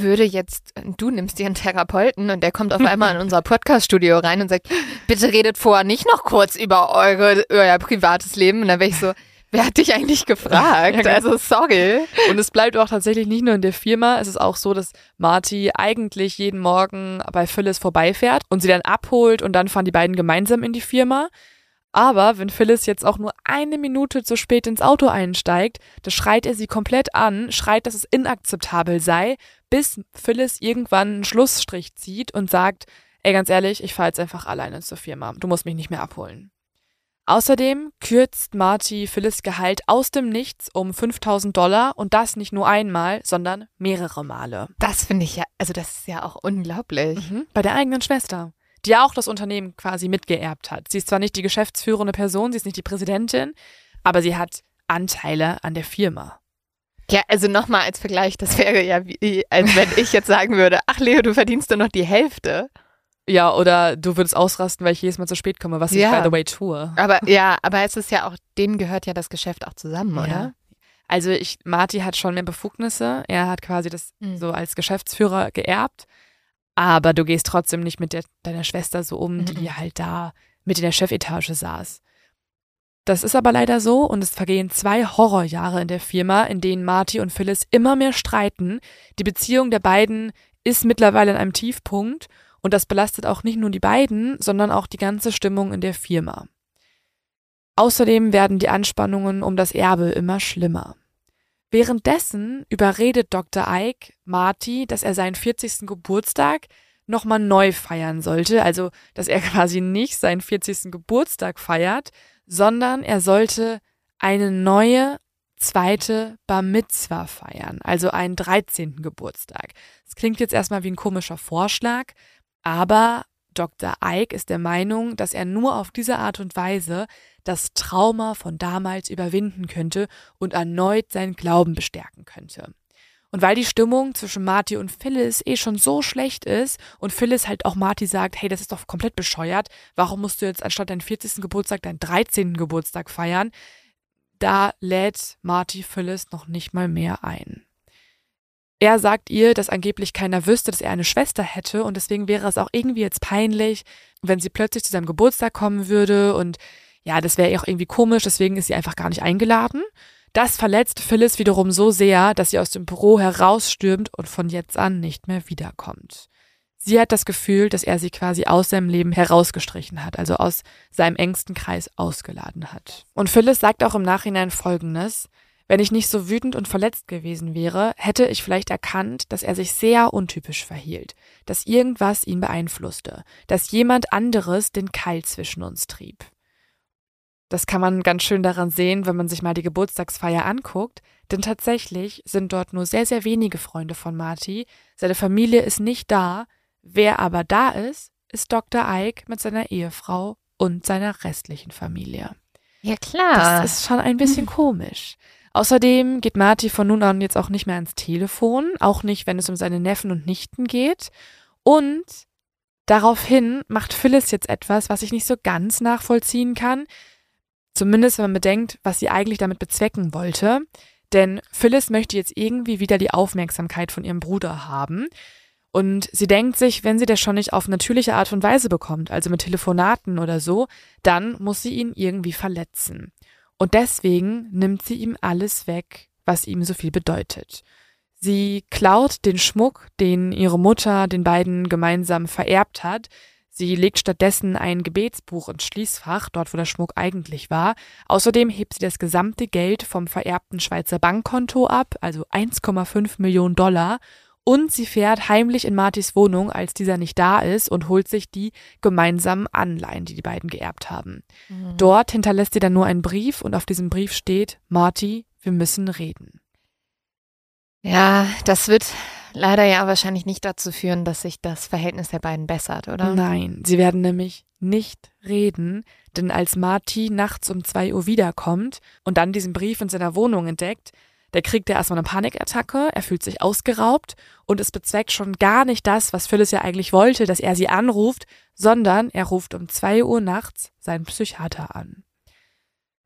würde jetzt, du nimmst dir einen Therapeuten und der kommt auf einmal in unser Podcast-Studio rein und sagt, bitte redet vorher nicht noch kurz über eure, euer privates Leben. Und dann wäre ich so, wer hat dich eigentlich gefragt? Genau. Also sorry. Und es bleibt auch tatsächlich nicht nur in der Firma. Es ist auch so, dass Marty eigentlich jeden Morgen bei Phyllis vorbeifährt und sie dann abholt und dann fahren die beiden gemeinsam in die Firma. Aber wenn Phyllis jetzt auch nur eine Minute zu spät ins Auto einsteigt, da schreit er sie komplett an, schreit, dass es inakzeptabel sei, bis Phyllis irgendwann einen Schlussstrich zieht und sagt, ey, ganz ehrlich, ich fahre jetzt einfach alleine zur Firma. Du musst mich nicht mehr abholen. Außerdem kürzt Marty Phyllis Gehalt aus dem Nichts um 5000 Dollar und das nicht nur einmal, sondern mehrere Male. Das finde ich ja, also das ist ja auch unglaublich. Mhm, bei der eigenen Schwester die ja auch das Unternehmen quasi mitgeerbt hat. Sie ist zwar nicht die geschäftsführende Person, sie ist nicht die Präsidentin, aber sie hat Anteile an der Firma. Ja, also nochmal als Vergleich, das wäre ja wie, als wenn ich jetzt sagen würde, ach Leo, du verdienst nur noch die Hälfte. Ja, oder du würdest ausrasten, weil ich jedes Mal zu spät komme, was ja. ich by the way tue. Aber ja, aber es ist ja auch, denen gehört ja das Geschäft auch zusammen, oder? Ja. Also ich, Marty hat schon mehr Befugnisse. Er hat quasi das mhm. so als Geschäftsführer geerbt. Aber du gehst trotzdem nicht mit der, deiner Schwester so um, die mhm. halt da mit in der Chefetage saß. Das ist aber leider so und es vergehen zwei Horrorjahre in der Firma, in denen Marty und Phyllis immer mehr streiten. Die Beziehung der beiden ist mittlerweile in einem Tiefpunkt und das belastet auch nicht nur die beiden, sondern auch die ganze Stimmung in der Firma. Außerdem werden die Anspannungen um das Erbe immer schlimmer. Währenddessen überredet Dr. Ike Marty, dass er seinen 40. Geburtstag nochmal neu feiern sollte. Also, dass er quasi nicht seinen 40. Geburtstag feiert, sondern er sollte eine neue zweite Bar Mitzwa feiern, also einen 13. Geburtstag. Das klingt jetzt erstmal wie ein komischer Vorschlag, aber Dr. Ike ist der Meinung, dass er nur auf diese Art und Weise das Trauma von damals überwinden könnte und erneut seinen Glauben bestärken könnte. Und weil die Stimmung zwischen Marty und Phyllis eh schon so schlecht ist und Phyllis halt auch Marty sagt, hey, das ist doch komplett bescheuert, warum musst du jetzt anstatt deinen 40. Geburtstag deinen 13. Geburtstag feiern, da lädt Marty Phyllis noch nicht mal mehr ein. Er sagt ihr, dass angeblich keiner wüsste, dass er eine Schwester hätte und deswegen wäre es auch irgendwie jetzt peinlich, wenn sie plötzlich zu seinem Geburtstag kommen würde und ja, das wäre ihr auch irgendwie komisch, deswegen ist sie einfach gar nicht eingeladen. Das verletzt Phyllis wiederum so sehr, dass sie aus dem Büro herausstürmt und von jetzt an nicht mehr wiederkommt. Sie hat das Gefühl, dass er sie quasi aus seinem Leben herausgestrichen hat, also aus seinem engsten Kreis ausgeladen hat. Und Phyllis sagt auch im Nachhinein Folgendes. Wenn ich nicht so wütend und verletzt gewesen wäre, hätte ich vielleicht erkannt, dass er sich sehr untypisch verhielt, dass irgendwas ihn beeinflusste, dass jemand anderes den Keil zwischen uns trieb. Das kann man ganz schön daran sehen, wenn man sich mal die Geburtstagsfeier anguckt, denn tatsächlich sind dort nur sehr, sehr wenige Freunde von Marty, seine Familie ist nicht da, wer aber da ist, ist Dr. Ike mit seiner Ehefrau und seiner restlichen Familie. Ja, klar. Das ist schon ein bisschen komisch. Außerdem geht Marty von nun an jetzt auch nicht mehr ans Telefon, auch nicht, wenn es um seine Neffen und Nichten geht. Und daraufhin macht Phyllis jetzt etwas, was ich nicht so ganz nachvollziehen kann. Zumindest wenn man bedenkt, was sie eigentlich damit bezwecken wollte. Denn Phyllis möchte jetzt irgendwie wieder die Aufmerksamkeit von ihrem Bruder haben. Und sie denkt sich, wenn sie das schon nicht auf natürliche Art und Weise bekommt, also mit Telefonaten oder so, dann muss sie ihn irgendwie verletzen. Und deswegen nimmt sie ihm alles weg, was ihm so viel bedeutet. Sie klaut den Schmuck, den ihre Mutter den beiden gemeinsam vererbt hat, Sie legt stattdessen ein Gebetsbuch ins Schließfach, dort wo der Schmuck eigentlich war. Außerdem hebt sie das gesamte Geld vom vererbten Schweizer Bankkonto ab, also 1,5 Millionen Dollar. Und sie fährt heimlich in Martys Wohnung, als dieser nicht da ist, und holt sich die gemeinsamen Anleihen, die die beiden geerbt haben. Mhm. Dort hinterlässt sie dann nur einen Brief und auf diesem Brief steht, Marty, wir müssen reden. Ja, das wird leider ja wahrscheinlich nicht dazu führen, dass sich das Verhältnis der beiden bessert, oder? Nein, sie werden nämlich nicht reden, denn als Marty nachts um zwei Uhr wiederkommt und dann diesen Brief in seiner Wohnung entdeckt, da kriegt er erstmal eine Panikattacke, er fühlt sich ausgeraubt und es bezweckt schon gar nicht das, was Phyllis ja eigentlich wollte, dass er sie anruft, sondern er ruft um zwei Uhr nachts seinen Psychiater an.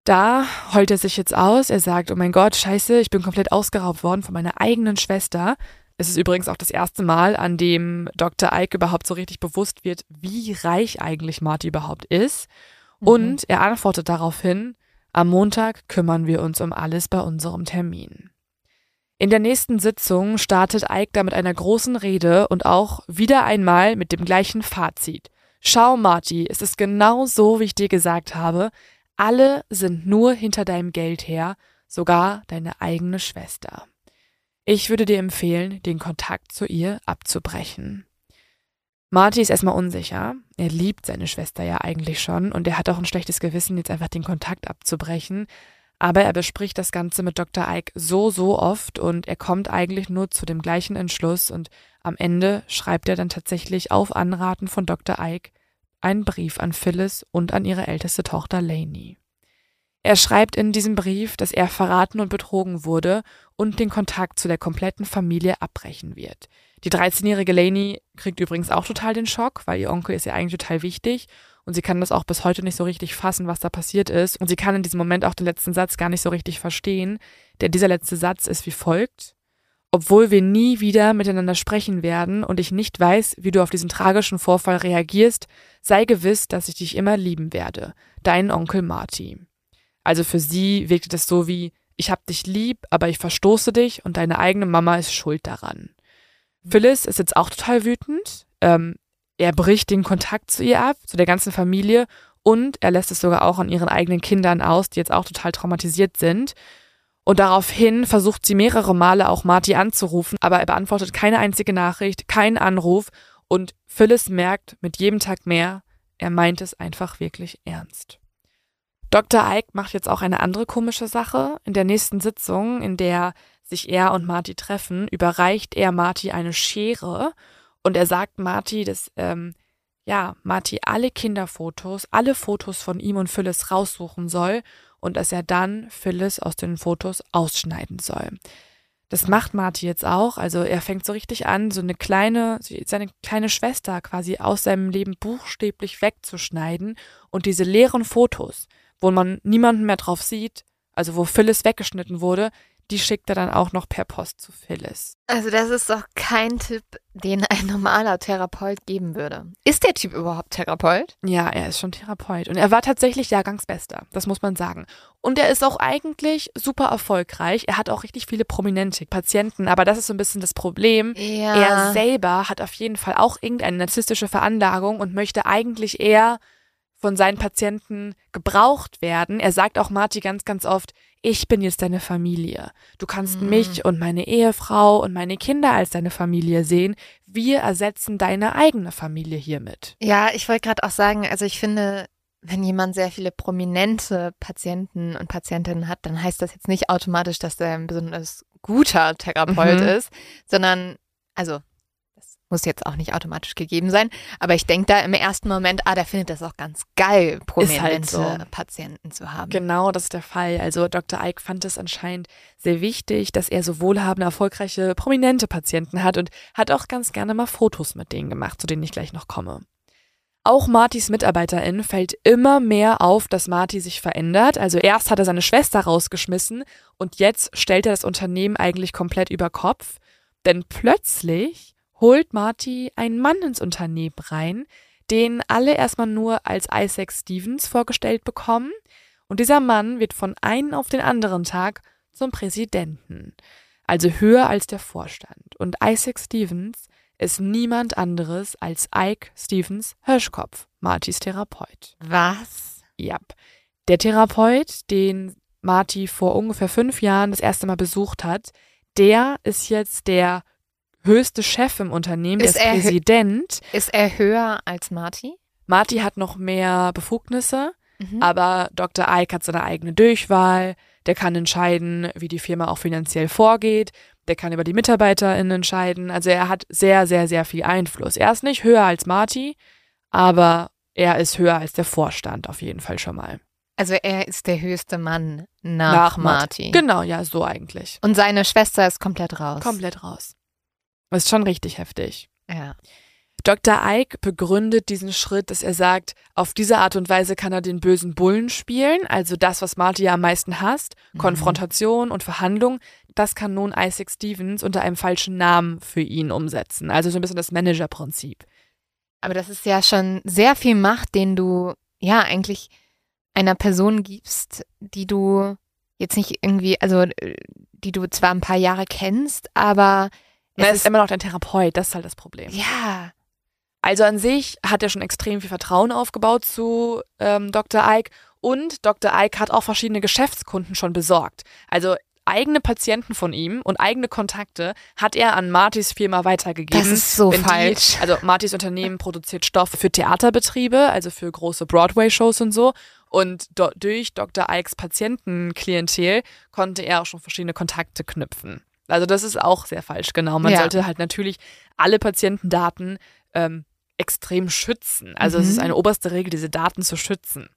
Da heult er sich jetzt aus, er sagt, oh mein Gott, scheiße, ich bin komplett ausgeraubt worden von meiner eigenen Schwester es ist übrigens auch das erste Mal, an dem Dr. Ike überhaupt so richtig bewusst wird, wie reich eigentlich Marty überhaupt ist. Mhm. Und er antwortet daraufhin, am Montag kümmern wir uns um alles bei unserem Termin. In der nächsten Sitzung startet Ike da mit einer großen Rede und auch wieder einmal mit dem gleichen Fazit. Schau, Marty, es ist genau so, wie ich dir gesagt habe. Alle sind nur hinter deinem Geld her, sogar deine eigene Schwester. Ich würde dir empfehlen, den Kontakt zu ihr abzubrechen. Marty ist erstmal unsicher. Er liebt seine Schwester ja eigentlich schon und er hat auch ein schlechtes Gewissen, jetzt einfach den Kontakt abzubrechen. Aber er bespricht das Ganze mit Dr. Ike so, so oft und er kommt eigentlich nur zu dem gleichen Entschluss und am Ende schreibt er dann tatsächlich auf Anraten von Dr. Ike einen Brief an Phyllis und an ihre älteste Tochter Lainey. Er schreibt in diesem Brief, dass er verraten und betrogen wurde und den Kontakt zu der kompletten Familie abbrechen wird. Die 13-jährige Lainey kriegt übrigens auch total den Schock, weil ihr Onkel ist ja eigentlich total wichtig und sie kann das auch bis heute nicht so richtig fassen, was da passiert ist und sie kann in diesem Moment auch den letzten Satz gar nicht so richtig verstehen, denn dieser letzte Satz ist wie folgt. Obwohl wir nie wieder miteinander sprechen werden und ich nicht weiß, wie du auf diesen tragischen Vorfall reagierst, sei gewiss, dass ich dich immer lieben werde. Dein Onkel Marty. Also für sie wirkte das so wie, ich hab dich lieb, aber ich verstoße dich und deine eigene Mama ist schuld daran. Phyllis ist jetzt auch total wütend. Ähm, er bricht den Kontakt zu ihr ab, zu der ganzen Familie und er lässt es sogar auch an ihren eigenen Kindern aus, die jetzt auch total traumatisiert sind. Und daraufhin versucht sie mehrere Male auch Marty anzurufen, aber er beantwortet keine einzige Nachricht, keinen Anruf Und Phyllis merkt mit jedem Tag mehr, er meint es einfach wirklich ernst. Dr. Ike macht jetzt auch eine andere komische Sache. In der nächsten Sitzung, in der sich er und Marty treffen, überreicht er Marty eine Schere und er sagt Marty, dass ähm, ja Marty alle Kinderfotos, alle Fotos von ihm und Phyllis raussuchen soll und dass er dann Phyllis aus den Fotos ausschneiden soll. Das macht Marty jetzt auch. Also er fängt so richtig an, so eine kleine, seine kleine Schwester quasi aus seinem Leben buchstäblich wegzuschneiden und diese leeren Fotos, wo man niemanden mehr drauf sieht, also wo Phyllis weggeschnitten wurde, die schickt er dann auch noch per Post zu Phyllis. Also das ist doch kein Tipp, den ein normaler Therapeut geben würde. Ist der Typ überhaupt Therapeut? Ja, er ist schon Therapeut. Und er war tatsächlich Jahrgangsbester, das muss man sagen. Und er ist auch eigentlich super erfolgreich. Er hat auch richtig viele prominente Patienten, aber das ist so ein bisschen das Problem. Ja. Er selber hat auf jeden Fall auch irgendeine narzisstische Veranlagung und möchte eigentlich eher von seinen Patienten gebraucht werden. Er sagt auch Marty ganz, ganz oft, ich bin jetzt deine Familie. Du kannst Mhm. mich und meine Ehefrau und meine Kinder als deine Familie sehen. Wir ersetzen deine eigene Familie hiermit. Ja, ich wollte gerade auch sagen, also ich finde, wenn jemand sehr viele prominente Patienten und Patientinnen hat, dann heißt das jetzt nicht automatisch, dass der ein besonders guter Therapeut Mhm. ist, sondern, also, muss jetzt auch nicht automatisch gegeben sein, aber ich denke da im ersten Moment, ah, der findet das auch ganz geil, prominente halt so. Patienten zu haben. Genau, das ist der Fall. Also Dr. Ike fand es anscheinend sehr wichtig, dass er so wohlhabende, erfolgreiche, prominente Patienten hat und hat auch ganz gerne mal Fotos mit denen gemacht, zu denen ich gleich noch komme. Auch Martys MitarbeiterInnen fällt immer mehr auf, dass Marty sich verändert. Also erst hat er seine Schwester rausgeschmissen und jetzt stellt er das Unternehmen eigentlich komplett über Kopf. Denn plötzlich holt Marty einen Mann ins Unternehmen rein, den alle erstmal nur als Isaac Stevens vorgestellt bekommen. Und dieser Mann wird von einem auf den anderen Tag zum Präsidenten. Also höher als der Vorstand. Und Isaac Stevens ist niemand anderes als Ike Stevens Hirschkopf, Martys Therapeut. Was? Ja. Der Therapeut, den Marty vor ungefähr fünf Jahren das erste Mal besucht hat, der ist jetzt der höchste Chef im Unternehmen, Ist der ist Präsident. Ist er höher als Marty? Marty hat noch mehr Befugnisse, Mhm. aber Dr. Ike hat seine eigene Durchwahl. Der kann entscheiden, wie die Firma auch finanziell vorgeht. Der kann über die MitarbeiterInnen entscheiden. Also er hat sehr, sehr, sehr viel Einfluss. Er ist nicht höher als Marty, aber er ist höher als der Vorstand auf jeden Fall schon mal. Also er ist der höchste Mann nach, Marty. Genau, ja, so eigentlich. Und seine Schwester ist komplett raus. Komplett raus. Das ist schon richtig heftig. Ja. Dr. Ike begründet diesen Schritt, dass er sagt, auf diese Art und Weise kann er den bösen Bullen spielen, also das, was Marty ja am meisten hasst, Mhm. Konfrontation und Verhandlung, das kann nun Isaac Stevens unter einem falschen Namen für ihn umsetzen. Also so ein bisschen das Managerprinzip. Aber das ist ja schon sehr viel Macht, den du ja eigentlich einer Person gibst, die du jetzt nicht irgendwie, also äh, die du zwar ein paar Jahre kennst, aber es Er ist ist, immer noch dein Therapeut, das ist halt das Problem. ja, Also an sich hat er schon extrem viel Vertrauen aufgebaut zu ähm, Dr. Ike und Dr. Ike hat auch verschiedene Geschäftskunden schon besorgt. Also eigene Patienten von ihm und eigene Kontakte hat er an Martys Firma weitergegeben. das ist so Wenn die- falsch. also Martys Unternehmen produziert Stoff für Theaterbetriebe, also für große Broadway-Shows und so. Und do durch Dr. Ikes Patientenklientel konnte er auch schon verschiedene Kontakte knüpfen. Also das ist auch sehr falsch, genau. Man Ja. sollte halt natürlich alle Patientendaten ähm, extrem schützen. Also es Mhm. ist eine oberste Regel, diese Daten zu schützen.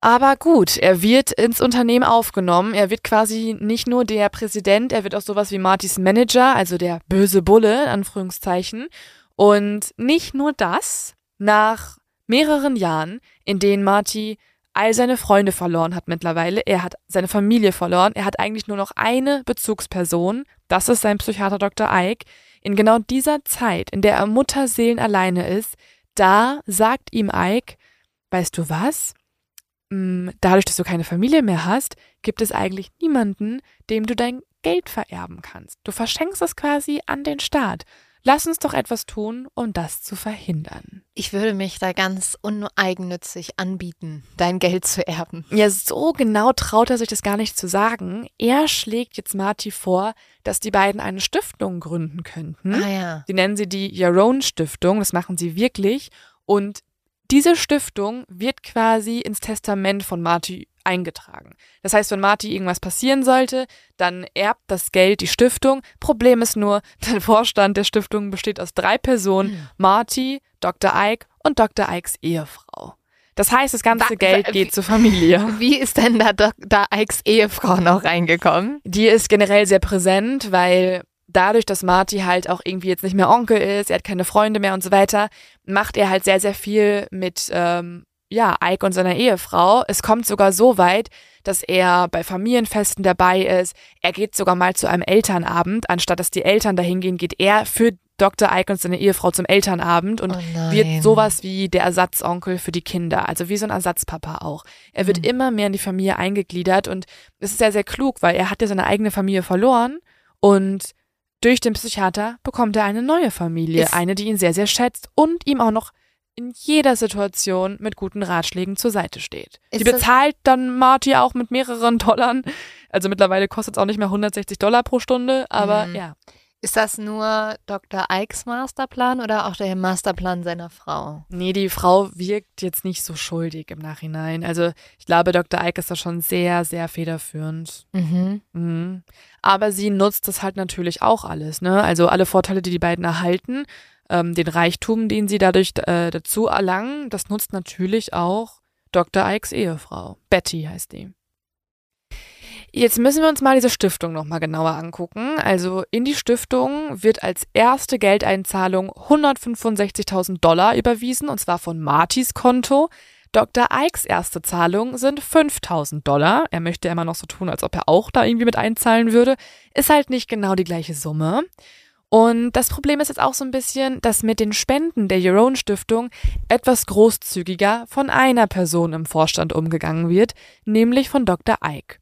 Aber gut, er wird ins Unternehmen aufgenommen. Er wird quasi nicht nur der Präsident, er wird auch sowas wie Martys Manager, also der böse Bulle, in Anführungszeichen. Und nicht nur das, nach mehreren Jahren, in denen Marty all seine Freunde verloren hat mittlerweile, er hat seine Familie verloren, er hat eigentlich nur noch eine Bezugsperson, das ist sein Psychiater Dr. Ike. In genau dieser Zeit, in der er Mutterseelen alleine ist, da sagt ihm Ike, weißt du was? Mm, Dadurch, dass du keine Familie mehr hast, gibt es eigentlich niemanden, dem du dein Geld vererben kannst. Du verschenkst es quasi an den Staat. Lass uns doch etwas tun, um das zu verhindern. Ich würde mich da ganz uneigennützig anbieten, dein Geld zu erben. Ja, so genau traut er sich das gar nicht zu sagen. Er schlägt jetzt Marty vor, dass die beiden eine Stiftung gründen könnten. Ah ja. Die nennen sie die Yaron Stiftung, das machen sie wirklich. Und diese Stiftung wird quasi ins Testament von Marty eingetragen. Das heißt, wenn Marty irgendwas passieren sollte, dann erbt das Geld die Stiftung. Problem ist nur, der Vorstand der Stiftung besteht aus drei Personen, Hm. Marty, Dr. Ike und Dr. Ikes Ehefrau. Das heißt, das ganze Wa- Geld geht zur Familie. Wie ist denn da Dr. Ikes Ehefrau noch reingekommen? Die ist generell sehr präsent, weil dadurch, dass Marty halt auch irgendwie jetzt nicht mehr Onkel ist, er hat keine Freunde mehr und so weiter, macht er halt sehr, sehr viel mit, ähm, ja, Ike und seiner Ehefrau. Es kommt sogar so weit, dass er bei Familienfesten dabei ist. Er geht sogar mal zu einem Elternabend. Anstatt dass die Eltern dahin gehen, geht er für Dr. Ike und seine Ehefrau zum Elternabend und Oh wird sowas wie der Ersatzonkel für die Kinder, also wie so ein Ersatzpapa auch. Er wird Mhm. immer mehr in die Familie eingegliedert und es ist sehr, sehr klug, weil er hat ja seine eigene Familie verloren und durch den Psychiater bekommt er eine neue Familie, Ist- eine, die ihn sehr, sehr schätzt und ihm auch noch in jeder Situation mit guten Ratschlägen zur Seite steht. Ist die bezahlt dann Marty auch mit mehreren Dollar. Also mittlerweile kostet es auch nicht mehr 160 Dollar pro Stunde, aber Mhm. ja. Ist das nur Dr. Ikes Masterplan oder auch der Masterplan seiner Frau? Nee, die Frau wirkt jetzt nicht so schuldig im Nachhinein. Also ich glaube, Dr. Ike ist da schon sehr, sehr federführend. Mhm. Mhm. Aber sie nutzt das halt natürlich auch alles, ne? Also alle Vorteile, die die beiden erhalten, ähm, den Reichtum, den sie dadurch äh, dazu erlangen, das nutzt natürlich auch Dr. Ikes Ehefrau. Betty heißt die. Jetzt müssen wir uns mal diese Stiftung nochmal genauer angucken. Also in die Stiftung wird als erste Geldeinzahlung 165.000 Dollar überwiesen, und zwar von Martys Konto. Dr. Ikes erste Zahlung sind 5000 Dollar. Er möchte immer noch so tun, als ob er auch da irgendwie mit einzahlen würde. Ist halt nicht genau die gleiche Summe. Und das Problem ist jetzt auch so ein bisschen, dass mit den Spenden der Own Stiftung etwas großzügiger von einer Person im Vorstand umgegangen wird, nämlich von Dr. Ike.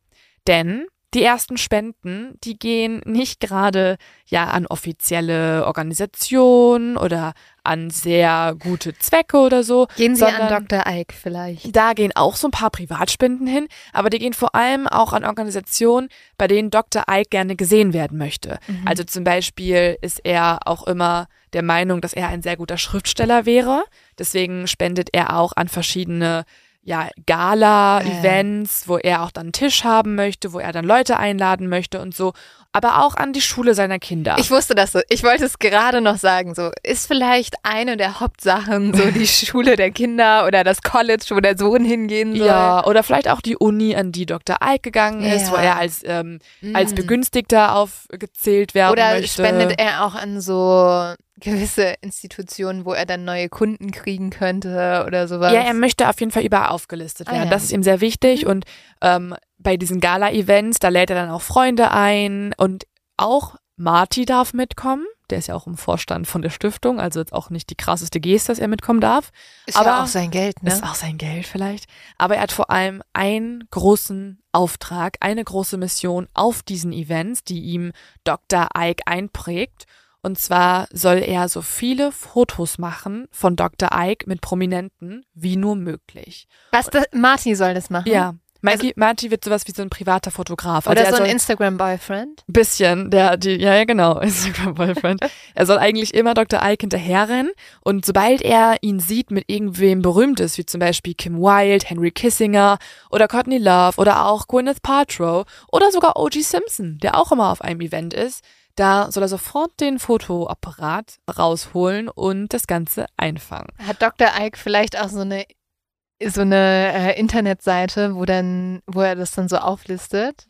Denn die ersten Spenden, die gehen nicht gerade ja an offizielle Organisationen oder an sehr gute Zwecke oder so. Gehen Sie an Dr. Ike vielleicht. Da gehen auch so ein paar Privatspenden hin, aber die gehen vor allem auch an Organisationen, bei denen Dr. Ike gerne gesehen werden möchte. Mhm. Also zum Beispiel ist er auch immer der Meinung, dass er ein sehr guter Schriftsteller wäre. Deswegen spendet er auch an verschiedene ja, Gala-Events, wo er auch dann einen Tisch haben möchte, wo er dann Leute einladen möchte und so. Aber auch an die Schule seiner Kinder. Ich wusste das so. Ich wollte es gerade noch sagen. So ist vielleicht eine der Hauptsachen so die Schule der Kinder oder das College, wo der Sohn hingehen soll. ja, oder vielleicht auch die Uni, an die Dr. Ike gegangen ist, Ja. wo er als, ähm, als Mm. Begünstigter aufgezählt werden Oder möchte. spendet er auch an so gewisse Institutionen, wo er dann neue Kunden kriegen könnte oder sowas? Ja, er möchte auf jeden Fall überall aufgelistet Ah, werden. ja. Das ist ihm sehr wichtig. Und ähm, bei diesen Gala-Events, da lädt er dann auch Freunde ein und auch Marty darf mitkommen. Der ist ja auch im Vorstand von der Stiftung, also jetzt auch nicht die krasseste Geste, dass er mitkommen darf. ist aber ja auch sein Geld, ne? Ist auch sein Geld vielleicht. Aber er hat vor allem einen großen Auftrag, eine große Mission auf diesen Events, die ihm Dr. Ike einprägt. Und zwar soll er so viele Fotos machen von Dr. Ike mit Prominenten wie nur möglich. Was, das, Marty soll das machen? Ja. Marty, Marty wird sowas wie so ein privater Fotograf. Oder also er so ein soll Instagram-Boyfriend? bisschen, der, die, ja, ja, genau, Instagram-Boyfriend. er soll eigentlich immer Dr. Ike hinterherrennen und sobald er ihn sieht mit irgendwem Berühmtes, wie zum Beispiel Kim Wilde, Henry Kissinger oder Courtney Love oder auch Gwyneth Paltrow oder sogar O.G. Simpson, der auch immer auf einem Event ist, da soll er sofort den Fotoapparat rausholen und das Ganze einfangen. Hat Dr. Ike vielleicht auch so eine so eine äh, Internetseite, wo dann, wo er das dann so auflistet?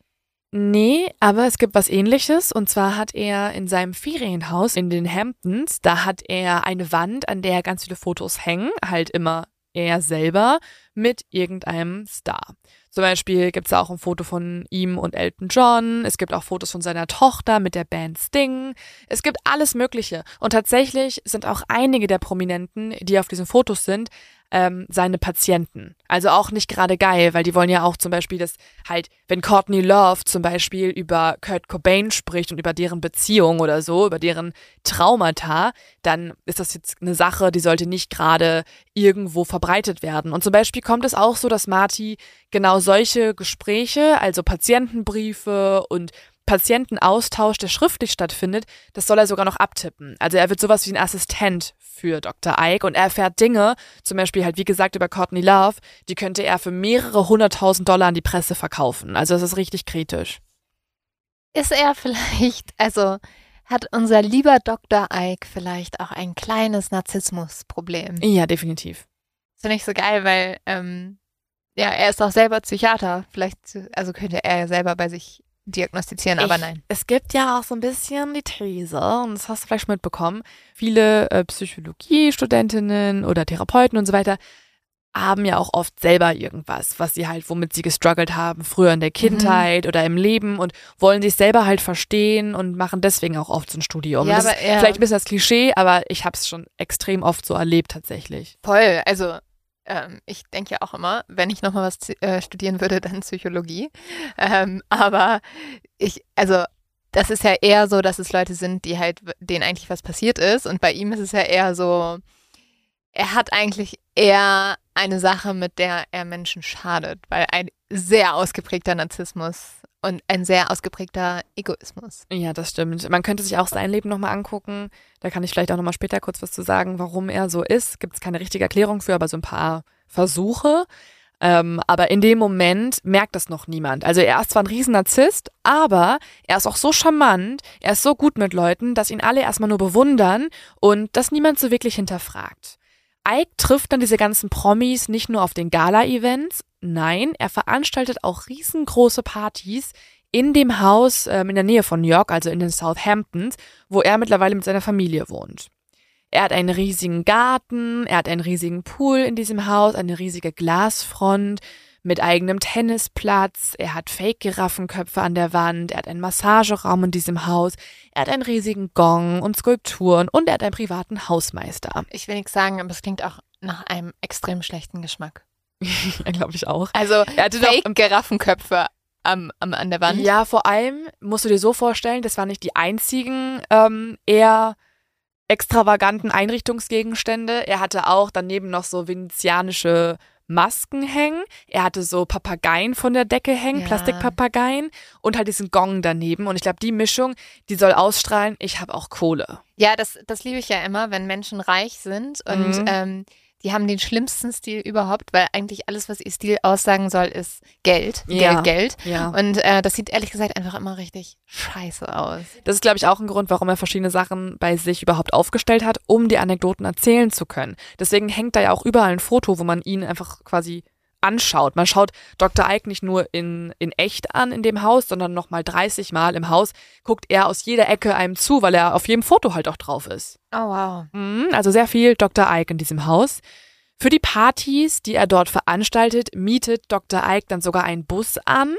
Nee, aber es gibt was ähnliches. Und zwar hat er in seinem Ferienhaus in den Hamptons, da hat er eine Wand, an der ganz viele Fotos hängen, halt immer er selber mit irgendeinem Star. Zum Beispiel gibt es auch ein Foto von ihm und Elton John. Es gibt auch Fotos von seiner Tochter mit der Band Sting. Es gibt alles Mögliche. Und tatsächlich sind auch einige der Prominenten, die auf diesen Fotos sind, ähm, seine Patienten. Also auch nicht gerade geil, weil die wollen ja auch zum Beispiel, dass halt, wenn Courtney Love zum Beispiel über Kurt Cobain spricht und über deren Beziehung oder so, über deren Traumata, dann ist das jetzt eine Sache, die sollte nicht gerade irgendwo verbreitet werden. Und zum Beispiel kommt es auch so, dass Marty genau solche Gespräche, also Patientenbriefe und Patientenaustausch, der schriftlich stattfindet, das soll er sogar noch abtippen. Also er wird sowas wie ein Assistent für Dr. Ike und er erfährt Dinge, zum Beispiel halt wie gesagt über Courtney Love, die könnte er für mehrere hunderttausend Dollar an die Presse verkaufen. Also das ist richtig kritisch. Ist er vielleicht, also hat unser lieber Dr. Ike vielleicht auch ein kleines Narzissmusproblem? Ja, definitiv. Das finde ich so geil, weil ähm, ja, er ist auch selber Psychiater. Vielleicht, also könnte er ja selber bei sich diagnostizieren, aber Ich- nein. Es gibt ja auch so ein bisschen die These, und das hast du vielleicht schon mitbekommen, viele äh, Psychologiestudentinnen oder Therapeuten und so weiter haben ja auch oft selber irgendwas, was sie halt, womit sie gestruggelt haben, früher in der Kindheit oder im Leben und wollen sich selber halt verstehen und machen deswegen auch oft so ein Studium. Ja, das aber ist ja. vielleicht ein bisschen das Klischee, aber ich habe es schon extrem oft so erlebt tatsächlich. Voll, also ähm, ich denke ja auch immer, wenn ich nochmal was äh, studieren würde, dann Psychologie. Ähm, aber ich, also das ist ja eher so, dass es Leute sind, die halt, denen eigentlich was passiert ist. Und bei ihm ist es ja eher so, er hat eigentlich eher eine Sache, mit der er Menschen schadet, weil ein sehr ausgeprägter Narzissmus und ein sehr ausgeprägter Egoismus. Ja, das stimmt. Man könnte sich auch sein Leben nochmal angucken. Da kann ich vielleicht auch nochmal später kurz was zu sagen, warum er so ist. Gibt es keine richtige Erklärung für, aber so ein paar Versuche. Ähm, aber in dem Moment merkt das noch niemand. Also er ist zwar ein Riesennarzisst, aber er ist auch so charmant, er ist so gut mit Leuten, dass ihn alle erstmal nur bewundern und das niemand so wirklich hinterfragt. Ike trifft dann diese ganzen Promis nicht nur auf den Gala-Events, nein, er veranstaltet auch riesengroße Partys in dem Haus ähm, in der Nähe von New York, also in den Southamptons, wo er mittlerweile mit seiner Familie wohnt. Er hat einen riesigen Garten, er hat einen riesigen Pool in diesem Haus, eine riesige Glasfront mit eigenem Tennisplatz, er hat Fake-Giraffenköpfe an der Wand, er hat einen Massageraum in diesem Haus, er hat einen riesigen Gong und Skulpturen und er hat einen privaten Hausmeister. Ich will nichts sagen, aber es klingt auch nach einem extrem schlechten Geschmack. Glaube ich auch. Also Er hatte doch im Fake-Giraffenköpfe am, am, an der Wand. Ja, vor allem musst du dir so vorstellen, das waren nicht die einzigen ähm, eher extravaganten Einrichtungsgegenstände. Er hatte auch daneben noch so venezianische Masken hängen. Er hatte so Papageien von der Decke hängen, Ja. Plastikpapageien und halt diesen Gong daneben. Und ich glaube, die Mischung, die soll ausstrahlen, ich habe auch Kohle. Ja, das, das liebe ich ja immer, wenn Menschen reich sind und Mhm. ähm, die haben den schlimmsten Stil überhaupt, weil eigentlich alles, was ihr Stil aussagen soll, ist Geld. Ja. Geld, Geld. Ja. Und äh, das sieht ehrlich gesagt einfach immer richtig scheiße aus. Das ist, glaube ich, auch ein Grund, warum er verschiedene Sachen bei sich überhaupt aufgestellt hat, um die Anekdoten erzählen zu können. Deswegen hängt da ja auch überall ein Foto, wo man ihn einfach quasi anschaut. Man schaut Dr. Ike nicht nur in, in echt an in dem Haus, sondern nochmal 30 Mal im Haus guckt er aus jeder Ecke einem zu, weil er auf jedem Foto halt auch drauf ist. Oh wow. Mhm, Also sehr viel Dr. Ike in diesem Haus. Für die Partys, die er dort veranstaltet, mietet Dr. Ike dann sogar einen Bus an.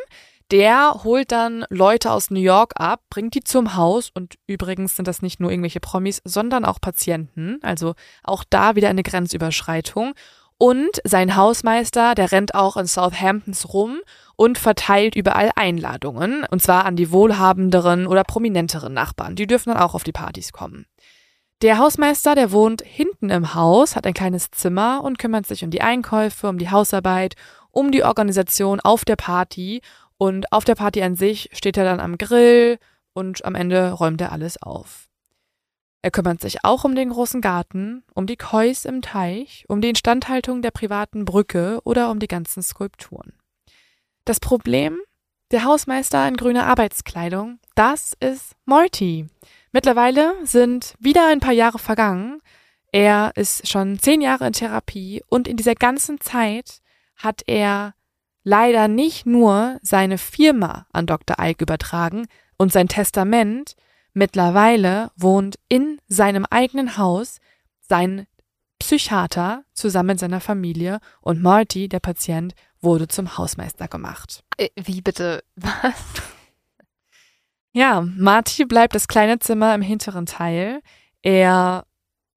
Der holt dann Leute aus New York ab, bringt die zum Haus und übrigens sind das nicht nur irgendwelche Promis, sondern auch Patienten. Also auch da wieder eine Grenzüberschreitung. Und sein Hausmeister, der rennt auch in Southamptons rum und verteilt überall Einladungen. Und zwar an die wohlhabenderen oder prominenteren Nachbarn. Die dürfen dann auch auf die Partys kommen. Der Hausmeister, der wohnt hinten im Haus, hat ein kleines Zimmer und kümmert sich um die Einkäufe, um die Hausarbeit, um die Organisation auf der Party. Und auf der Party an sich steht er dann am Grill und am Ende räumt er alles auf. Er kümmert sich auch um den großen Garten, um die Kois im Teich, um die Instandhaltung der privaten Brücke oder um die ganzen Skulpturen. Das Problem? Der Hausmeister in grüner Arbeitskleidung, das ist Morty. Mittlerweile sind wieder ein paar Jahre vergangen. Er ist schon zehn Jahre in Therapie und in dieser ganzen Zeit hat er leider nicht nur seine Firma an Dr. Ike übertragen und sein Testament. Mittlerweile wohnt in seinem eigenen Haus sein Psychiater zusammen mit seiner Familie und Marty, der Patient, wurde zum Hausmeister gemacht. Äh, wie bitte? Was? Ja, Marty bleibt das kleine Zimmer im hinteren Teil. Er,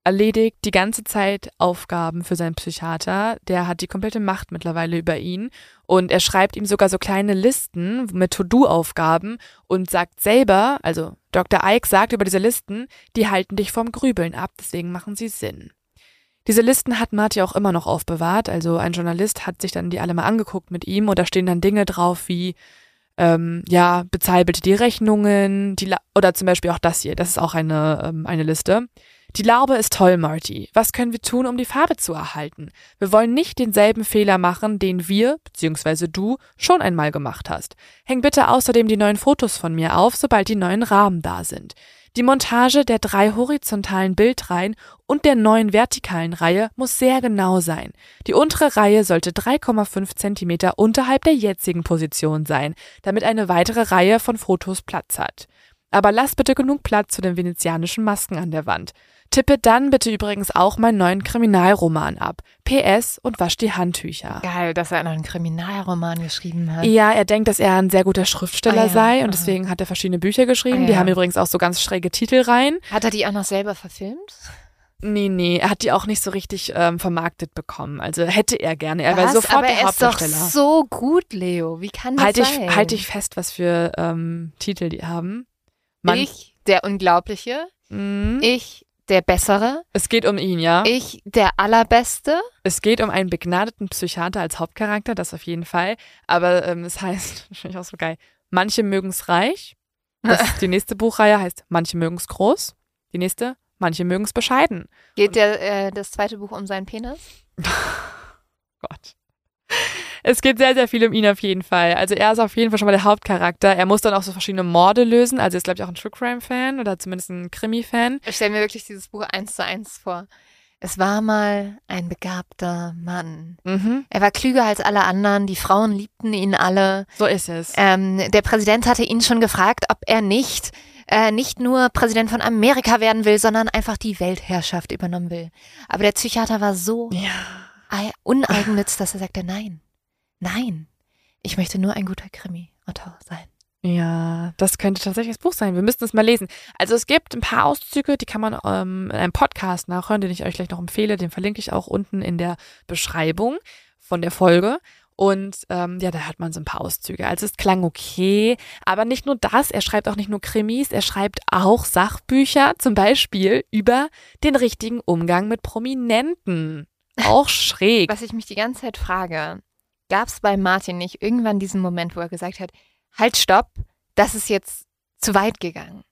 erledigt die ganze Zeit Aufgaben für seinen Psychiater. Der hat die komplette Macht mittlerweile über ihn. Und er schreibt ihm sogar so kleine Listen mit To-Do-Aufgaben und sagt selber, also Dr. Ike sagt über diese Listen, die halten dich vom Grübeln ab, deswegen machen sie Sinn. Diese Listen hat Marty auch immer noch aufbewahrt. Also ein Journalist hat sich dann die alle mal angeguckt mit ihm und da stehen dann Dinge drauf wie, ähm, ja, bezahl bitte die Rechnungen, die La oder zum Beispiel auch das hier, das ist auch eine, ähm, eine Liste. Die Laube ist toll, Marty. Was können wir tun, um die Farbe zu erhalten? Wir wollen nicht denselben Fehler machen, den wir, bzw. du, schon einmal gemacht hast. Häng bitte außerdem die neuen Fotos von mir auf, sobald die neuen Rahmen da sind. Die Montage der drei horizontalen Bildreihen und der neuen vertikalen Reihe muss sehr genau sein. Die untere Reihe sollte 3,5 Zentimeter unterhalb der jetzigen Position sein, damit eine weitere Reihe von Fotos Platz hat. Aber lass bitte genug Platz zu den venezianischen Masken an der Wand. Tippe dann bitte übrigens auch meinen neuen Kriminalroman ab. PS und wasch die Handtücher. Geil, dass er noch einen Kriminalroman geschrieben hat. Ja, er denkt, dass er ein sehr guter Schriftsteller Ah ja, sei und aha. deswegen hat er verschiedene Bücher geschrieben. Ah Die ja. haben übrigens auch so ganz schräge Titel rein. Hat er die auch noch selber verfilmt? Nee, nee, er hat die auch nicht so richtig ähm, vermarktet bekommen. Also hätte er gerne. Er wäre Was? sofort Aber der er ist doch so gut, Leo. Wie kann das Halte ich, sein? halt ich fest, was für ähm, Titel die haben. Man, ich, der Unglaubliche. Mhm. Ich, der Bessere. Es geht um ihn, ja. Ich, der Allerbeste. Es geht um einen begnadeten Psychiater als Hauptcharakter, das auf jeden Fall. Aber ähm, es heißt, das finde ich auch so geil, manche mögen's reich. Das, die nächste Buchreihe heißt Manche mögen's groß. Die nächste, manche mögen's bescheiden. Geht der, äh, das zweite Buch um seinen Penis? Gott. Es geht sehr, sehr viel um ihn auf jeden Fall. Also er ist auf jeden Fall schon mal der Hauptcharakter. Er muss dann auch so verschiedene Morde lösen. Also er ist, glaube ich, auch ein True Crime-Fan oder zumindest ein Krimi-Fan. Ich stelle mir wirklich dieses Buch eins zu eins vor. Es war mal ein begabter Mann. Mhm. Er war klüger als alle anderen, die Frauen liebten ihn alle. So ist es. Ähm, der Präsident hatte ihn schon gefragt, ob er nicht äh, nicht nur Präsident von Amerika werden will, sondern einfach die Weltherrschaft übernommen will. Aber der Psychiater war so ja. ei- uneigennütz, dass er sagte, nein, nein, ich möchte nur ein guter Krimi-Autor sein. Ja, das könnte tatsächlich das Buch sein. Wir müssten es mal lesen. Also es gibt ein paar Auszüge, die kann man ähm, in einem Podcast nachhören, den ich euch gleich noch empfehle. Den verlinke ich auch unten in der Beschreibung von der Folge. Und ähm, ja, da hört man so ein paar Auszüge. Also es klang okay, aber nicht nur das, er schreibt auch nicht nur Krimis, er schreibt auch Sachbücher, zum Beispiel über den richtigen Umgang mit Prominenten. Auch schräg. Was ich mich die ganze Zeit frage, gab es bei Martin nicht irgendwann diesen Moment, wo er gesagt hat, halt, stopp, das ist jetzt zu weit gegangen.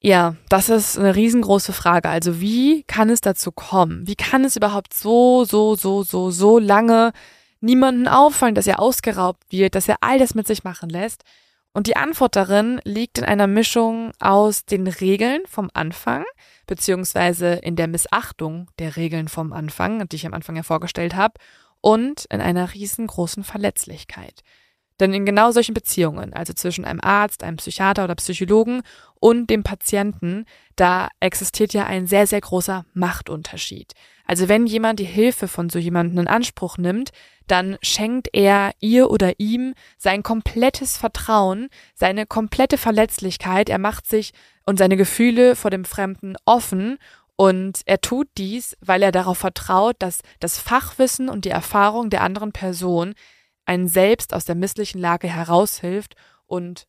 Ja, das ist eine riesengroße Frage. Also wie kann es dazu kommen? Wie kann es überhaupt so, so, so, so, so lange niemanden auffallen, dass er ausgeraubt wird, dass er all das mit sich machen lässt? Und die Antwort darin liegt in einer Mischung aus den Regeln vom Anfang, beziehungsweise in der Missachtung der Regeln vom Anfang, die ich am Anfang ja vorgestellt habe, und in einer riesengroßen Verletzlichkeit. Denn in genau solchen Beziehungen, also zwischen einem Arzt, einem Psychiater oder Psychologen und dem Patienten, da existiert ja ein sehr, sehr großer Machtunterschied. Also wenn jemand die Hilfe von so jemandem in Anspruch nimmt, dann schenkt er ihr oder ihm sein komplettes Vertrauen, seine komplette Verletzlichkeit, er macht sich und seine Gefühle vor dem Fremden offen und er tut dies, weil er darauf vertraut, dass das Fachwissen und die Erfahrung der anderen Person einen selbst aus der misslichen Lage heraushilft und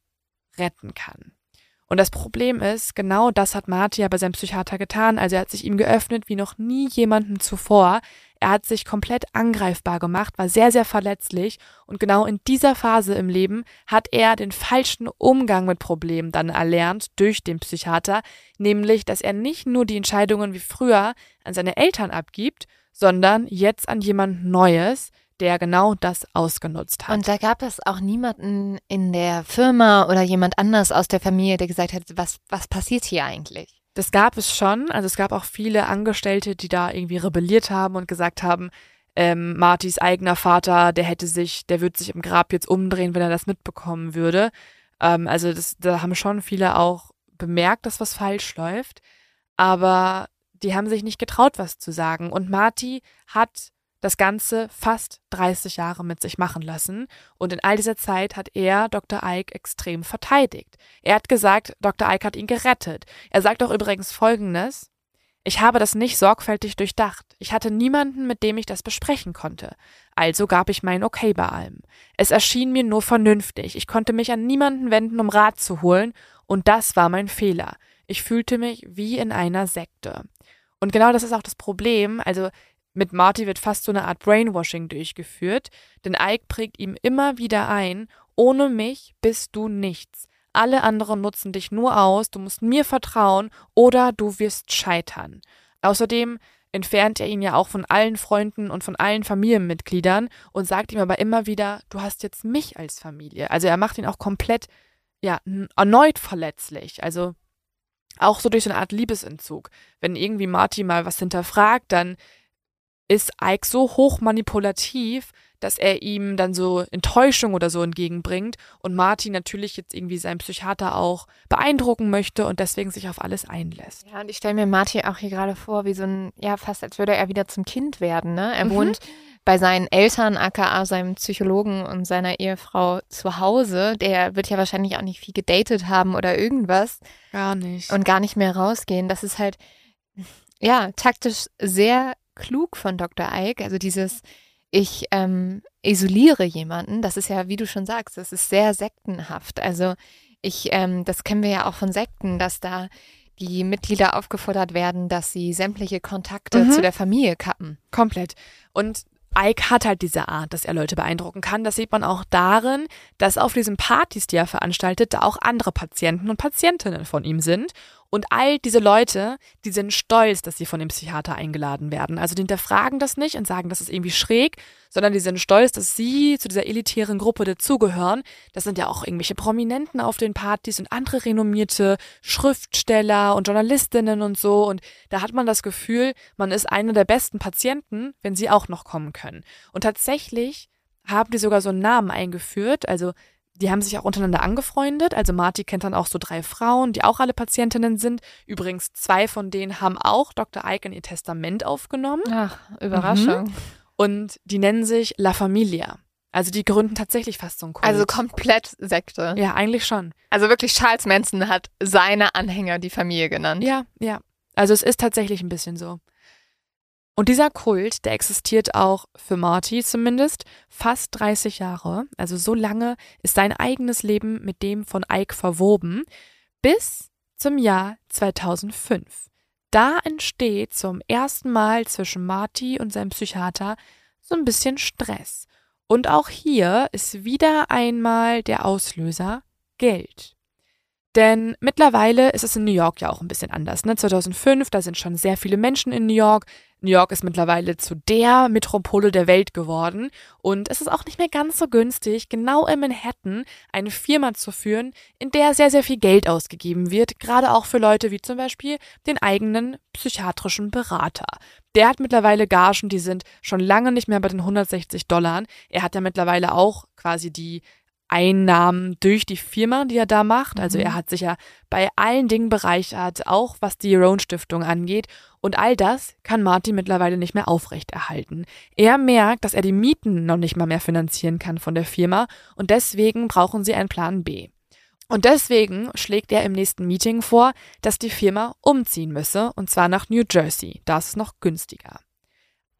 retten kann. Und das Problem ist, genau das hat Marty ja bei seinem Psychiater getan. Also er hat sich ihm geöffnet wie noch nie jemanden zuvor. Er hat sich komplett angreifbar gemacht, war sehr, sehr verletzlich. Und genau in dieser Phase im Leben hat er den falschen Umgang mit Problemen dann erlernt durch den Psychiater. Nämlich, dass er nicht nur die Entscheidungen wie früher an seine Eltern abgibt, sondern jetzt an jemand Neues, der genau das ausgenutzt hat. Und da gab es auch niemanden in der Firma oder jemand anders aus der Familie, der gesagt hat, was, was passiert hier eigentlich? Das gab es schon. Also es gab auch viele Angestellte, die da irgendwie rebelliert haben und gesagt haben, ähm, Martys eigener Vater, der hätte sich, der würde sich im Grab jetzt umdrehen, wenn er das mitbekommen würde. Ähm, also das, da haben schon viele auch bemerkt, dass was falsch läuft. Aber die haben sich nicht getraut, was zu sagen. Und Marty hat das Ganze fast 30 Jahre mit sich machen lassen. Und in all dieser Zeit hat er Dr. Ike extrem verteidigt. Er hat gesagt, Dr. Ike hat ihn gerettet. Er sagt auch übrigens Folgendes. Ich habe das nicht sorgfältig durchdacht. Ich hatte niemanden, mit dem ich das besprechen konnte. Also gab ich mein Okay bei allem. Es erschien mir nur vernünftig. Ich konnte mich an niemanden wenden, um Rat zu holen, und das war mein Fehler. Ich fühlte mich wie in einer Sekte. Und genau das ist auch das Problem. Also mit Marty wird fast so eine Art Brainwashing durchgeführt, denn Ike prägt ihm immer wieder ein, ohne mich bist du nichts. Alle anderen nutzen dich nur aus, du musst mir vertrauen oder du wirst scheitern. Außerdem entfernt er ihn ja auch von allen Freunden und von allen Familienmitgliedern und sagt ihm aber immer wieder, du hast jetzt mich als Familie. Also er macht ihn auch komplett, ja, erneut verletzlich. Also auch so durch so eine Art Liebesentzug. Wenn irgendwie Marty mal was hinterfragt, dann ist Ike so hoch manipulativ, dass er ihm dann so Enttäuschung oder so entgegenbringt und Martin natürlich jetzt irgendwie seinen Psychiater auch beeindrucken möchte und deswegen sich auf alles einlässt. Ja, und ich stelle mir Martin auch hier gerade vor, wie so ein, ja, fast als würde er wieder zum Kind werden, ne? Er mhm. wohnt bei seinen Eltern, aka seinem Psychologen und seiner Ehefrau zu Hause. Der wird ja wahrscheinlich auch nicht viel gedatet haben oder irgendwas. Gar nicht. Und gar nicht mehr rausgehen. Das ist halt, ja, taktisch sehr klug von Dr. Ike. Also dieses, ich ähm, isoliere jemanden, das ist ja, wie du schon sagst, das ist sehr sektenhaft. Also ich, ähm, das kennen wir ja auch von Sekten, dass da die Mitglieder aufgefordert werden, dass sie sämtliche Kontakte mhm. zu der Familie kappen. Komplett. Und Ike hat halt diese Art, dass er Leute beeindrucken kann. Das sieht man auch darin, dass auf diesen Partys, die er veranstaltet, da auch andere Patienten und Patientinnen von ihm sind. Und all diese Leute, die sind stolz, dass sie von dem Psychiater eingeladen werden. Also die hinterfragen das nicht und sagen, das ist irgendwie schräg, sondern die sind stolz, dass sie zu dieser elitären Gruppe dazugehören. Das sind ja auch irgendwelche Prominenten auf den Partys und andere renommierte Schriftsteller und Journalistinnen und so. Und da hat man das Gefühl, man ist einer der besten Patienten, wenn sie auch noch kommen können. Und tatsächlich haben die sogar so einen Namen eingeführt. Also die haben sich auch untereinander angefreundet. Also Marty kennt dann auch so drei Frauen, die auch alle Patientinnen sind. Übrigens, zwei von denen haben auch Dr. Ike in ihr Testament aufgenommen. Ach, Überraschung. Mhm. Und die nennen sich La Familia. Also die gründen tatsächlich fast so ein Kult. Also komplett Sekte. Ja, eigentlich schon. Also wirklich Charles Manson hat seine Anhänger die Familie genannt. Ja, ja. Also es ist tatsächlich ein bisschen so. Und dieser Kult, der existiert auch für Marty zumindest fast 30 Jahre. Also so lange ist sein eigenes Leben mit dem von Ike verwoben, bis zum Jahr 2005. Da entsteht zum ersten Mal zwischen Marty und seinem Psychiater so ein bisschen Stress. Und auch hier ist wieder einmal der Auslöser Geld. Denn mittlerweile ist es in New York ja auch ein bisschen anders. Ne? 2005, da sind schon sehr viele Menschen in New York. New York ist mittlerweile zu der Metropole der Welt geworden. Und es ist auch nicht mehr ganz so günstig, genau in Manhattan eine Firma zu führen, in der sehr, sehr viel Geld ausgegeben wird. Gerade auch für Leute wie zum Beispiel den eigenen psychiatrischen Berater. Der hat mittlerweile Gagen, die sind schon lange nicht mehr bei den 160 Dollar. Er hat ja mittlerweile auch quasi die Einnahmen durch die Firma, die er da macht. Also er mhm. hat sich ja bei allen Dingen bereichert, auch was die Roan Stiftung angeht. Und all das kann Martin mittlerweile nicht mehr aufrechterhalten. Er merkt, dass er die Mieten noch nicht mal mehr finanzieren kann von der Firma und deswegen brauchen sie einen Plan B. Und deswegen schlägt er im nächsten Meeting vor, dass die Firma umziehen müsse, und zwar nach New Jersey. Da ist es noch günstiger.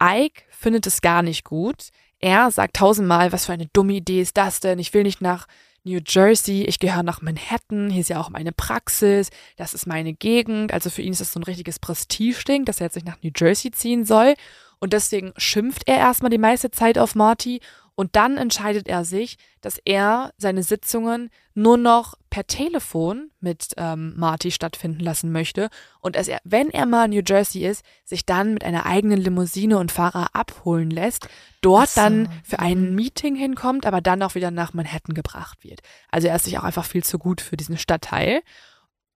Ike findet es gar nicht gut. Er sagt tausendmal, was für eine dumme Idee ist das denn? Ich will nicht nach New Jersey, ich gehöre nach Manhattan, hier ist ja auch meine Praxis, das ist meine Gegend. Also für ihn ist das so ein richtiges Prestigeding, dass er jetzt nicht nach New Jersey ziehen soll. Und deswegen schimpft er erstmal die meiste Zeit auf Marty und dann entscheidet er sich, dass er seine Sitzungen nur noch per Telefon mit ähm, Marty stattfinden lassen möchte und dass er, wenn er mal in New Jersey ist, sich dann mit einer eigenen Limousine und Fahrer abholen lässt, dort so. dann für ein. Meeting hinkommt, aber dann auch wieder nach Manhattan gebracht wird. Also er ist sich auch einfach viel zu gut für diesen Stadtteil.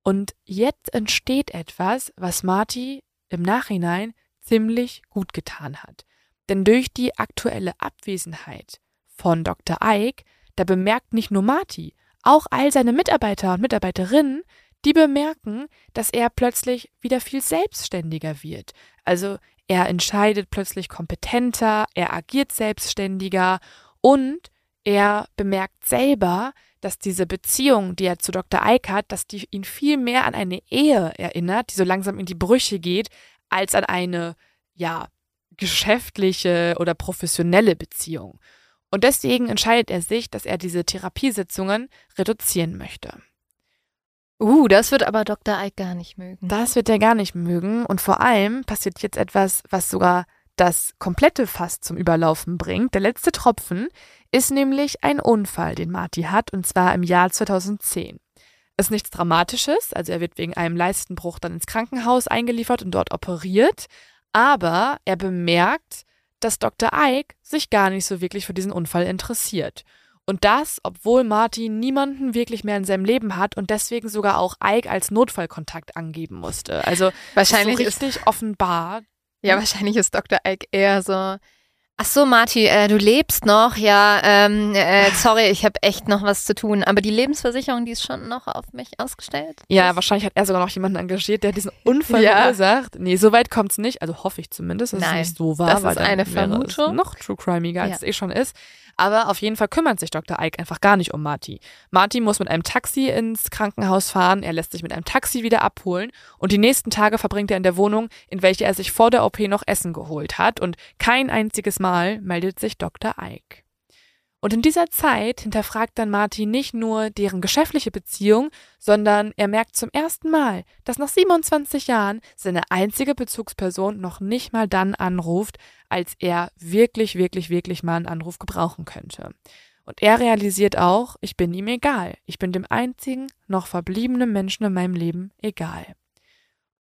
Und jetzt entsteht etwas, was Marty im Nachhinein ziemlich gut getan hat. Denn durch die aktuelle Abwesenheit von Dr. Ike, da bemerkt nicht nur Marty, auch all seine Mitarbeiter und Mitarbeiterinnen, die bemerken, dass er plötzlich wieder viel selbstständiger wird. Also er entscheidet plötzlich kompetenter, er agiert selbstständiger und er bemerkt selber, dass diese Beziehung, die er zu Dr. Ike hat, dass die ihn viel mehr an eine Ehe erinnert, die so langsam in die Brüche geht, als an eine, ja, geschäftliche oder professionelle Beziehung. Und deswegen entscheidet er sich, dass er diese Therapiesitzungen reduzieren möchte. Uh, das wird aber Dr. Ike gar nicht mögen. Das wird er gar nicht mögen. Und vor allem passiert jetzt etwas, was sogar das komplette Fass zum Überlaufen bringt. Der letzte Tropfen ist nämlich ein Unfall, den Marty hat, und zwar im Jahr 2010. Es ist nichts Dramatisches, also er wird wegen einem Leistenbruch dann ins Krankenhaus eingeliefert und dort operiert, aber er bemerkt, dass Dr. Ike sich gar nicht so wirklich für diesen Unfall interessiert. Und das, obwohl Martin niemanden wirklich mehr in seinem Leben hat und deswegen sogar auch Ike als Notfallkontakt angeben musste. Also wahrscheinlich so richtig ist, offenbar. Ja, wahrscheinlich ist Dr. Ike eher so, Ach so, Marti, äh, du lebst noch. Ja, ähm, äh, sorry, ich habe echt noch was zu tun. Aber die Lebensversicherung, die ist schon noch auf mich ausgestellt. Ja, wahrscheinlich hat er sogar noch jemanden engagiert, der diesen Unfall ja. verursacht. Nee, so weit kommt es nicht. Also hoffe ich zumindest, dass Nein, es nicht so war. Das ist eine Vermutung. noch true crimeiger, als ja. es eh schon ist. Aber auf jeden Fall kümmert sich Dr. Ike einfach gar nicht um Marty. Marty muss mit einem Taxi ins Krankenhaus fahren, er lässt sich mit einem Taxi wieder abholen und die nächsten Tage verbringt er in der Wohnung, in welche er sich vor der OP noch Essen geholt hat und kein einziges Mal meldet sich Dr. Ike. Und in dieser Zeit hinterfragt dann Martin nicht nur deren geschäftliche Beziehung, sondern er merkt zum ersten Mal, dass nach 27 Jahren seine einzige Bezugsperson noch nicht mal dann anruft, als er wirklich, wirklich, wirklich mal einen Anruf gebrauchen könnte. Und er realisiert auch, ich bin ihm egal. Ich bin dem einzigen noch verbliebenen Menschen in meinem Leben egal.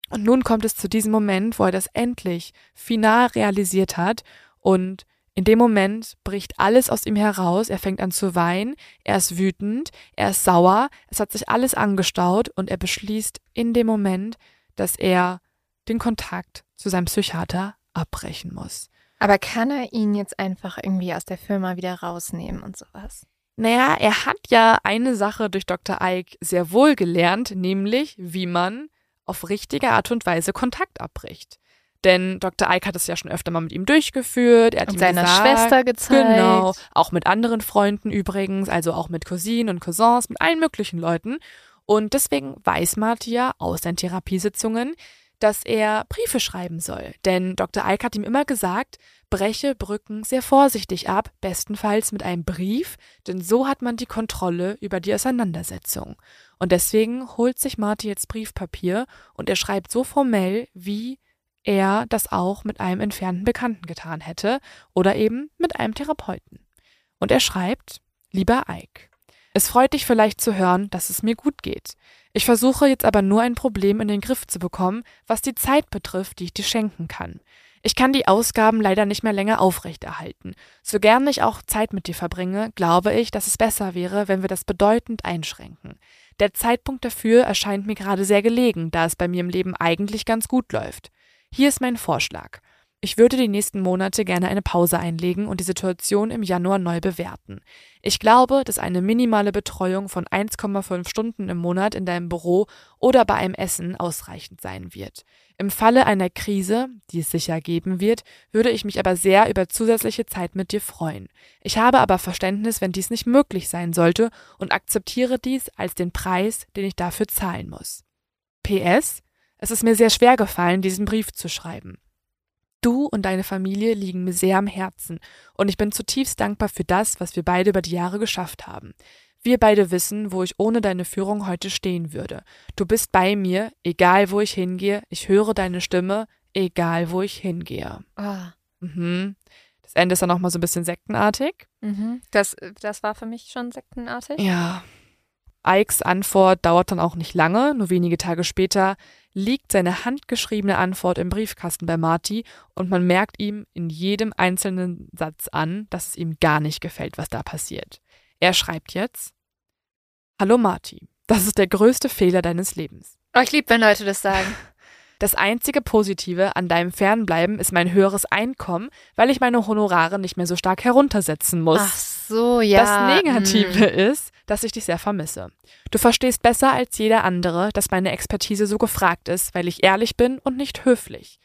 Und nun kommt es zu diesem Moment, wo er das endlich final realisiert hat und in dem Moment bricht alles aus ihm heraus, er fängt an zu weinen, er ist wütend, er ist sauer, es hat sich alles angestaut und er beschließt in dem Moment, dass er den Kontakt zu seinem Psychiater abbrechen muss. Aber kann er ihn jetzt einfach irgendwie aus der Firma wieder rausnehmen und sowas? Naja, er hat ja eine Sache durch Dr. Ike sehr wohl gelernt, nämlich wie man auf richtige Art und Weise Kontakt abbricht. Denn Dr. Ike hat es ja schon öfter mal mit ihm durchgeführt. Er hat und ihm seiner gesagt, Schwester gezeigt. Genau. Auch mit anderen Freunden übrigens, also auch mit Cousinen und Cousins, mit allen möglichen Leuten. Und deswegen weiß Martia aus seinen Therapiesitzungen, dass er Briefe schreiben soll. Denn Dr. Ike hat ihm immer gesagt, breche Brücken sehr vorsichtig ab, bestenfalls mit einem Brief, denn so hat man die Kontrolle über die Auseinandersetzung. Und deswegen holt sich Marty jetzt Briefpapier und er schreibt so formell, wie er das auch mit einem entfernten Bekannten getan hätte oder eben mit einem Therapeuten. Und er schreibt, lieber Ike, es freut dich vielleicht zu hören, dass es mir gut geht. Ich versuche jetzt aber nur ein Problem in den Griff zu bekommen, was die Zeit betrifft, die ich dir schenken kann. Ich kann die Ausgaben leider nicht mehr länger aufrechterhalten. So gern ich auch Zeit mit dir verbringe, glaube ich, dass es besser wäre, wenn wir das bedeutend einschränken. Der Zeitpunkt dafür erscheint mir gerade sehr gelegen, da es bei mir im Leben eigentlich ganz gut läuft. Hier ist mein Vorschlag. Ich würde die nächsten Monate gerne eine Pause einlegen und die Situation im Januar neu bewerten. Ich glaube, dass eine minimale Betreuung von 1,5 Stunden im Monat in deinem Büro oder bei einem Essen ausreichend sein wird. Im Falle einer Krise, die es sicher geben wird, würde ich mich aber sehr über zusätzliche Zeit mit dir freuen. Ich habe aber Verständnis, wenn dies nicht möglich sein sollte und akzeptiere dies als den Preis, den ich dafür zahlen muss. PS es ist mir sehr schwer gefallen, diesen Brief zu schreiben. Du und deine Familie liegen mir sehr am Herzen und ich bin zutiefst dankbar für das, was wir beide über die Jahre geschafft haben. Wir beide wissen, wo ich ohne deine Führung heute stehen würde. Du bist bei mir, egal wo ich hingehe. Ich höre deine Stimme, egal wo ich hingehe. Oh. Mhm. Das Ende ist dann nochmal so ein bisschen sektenartig. Mhm. Das, das war für mich schon sektenartig. Ja. Ikes Antwort dauert dann auch nicht lange. Nur wenige Tage später liegt seine handgeschriebene Antwort im Briefkasten bei Marty und man merkt ihm in jedem einzelnen Satz an, dass es ihm gar nicht gefällt, was da passiert. Er schreibt jetzt: Hallo Marty, das ist der größte Fehler deines Lebens. Oh, ich liebe, wenn Leute das sagen. Das einzige Positive an deinem Fernbleiben ist mein höheres Einkommen, weil ich meine Honorare nicht mehr so stark heruntersetzen muss. Ach so, ja. Das Negative mm. ist, dass ich dich sehr vermisse. Du verstehst besser als jeder andere, dass meine Expertise so gefragt ist, weil ich ehrlich bin und nicht höflich.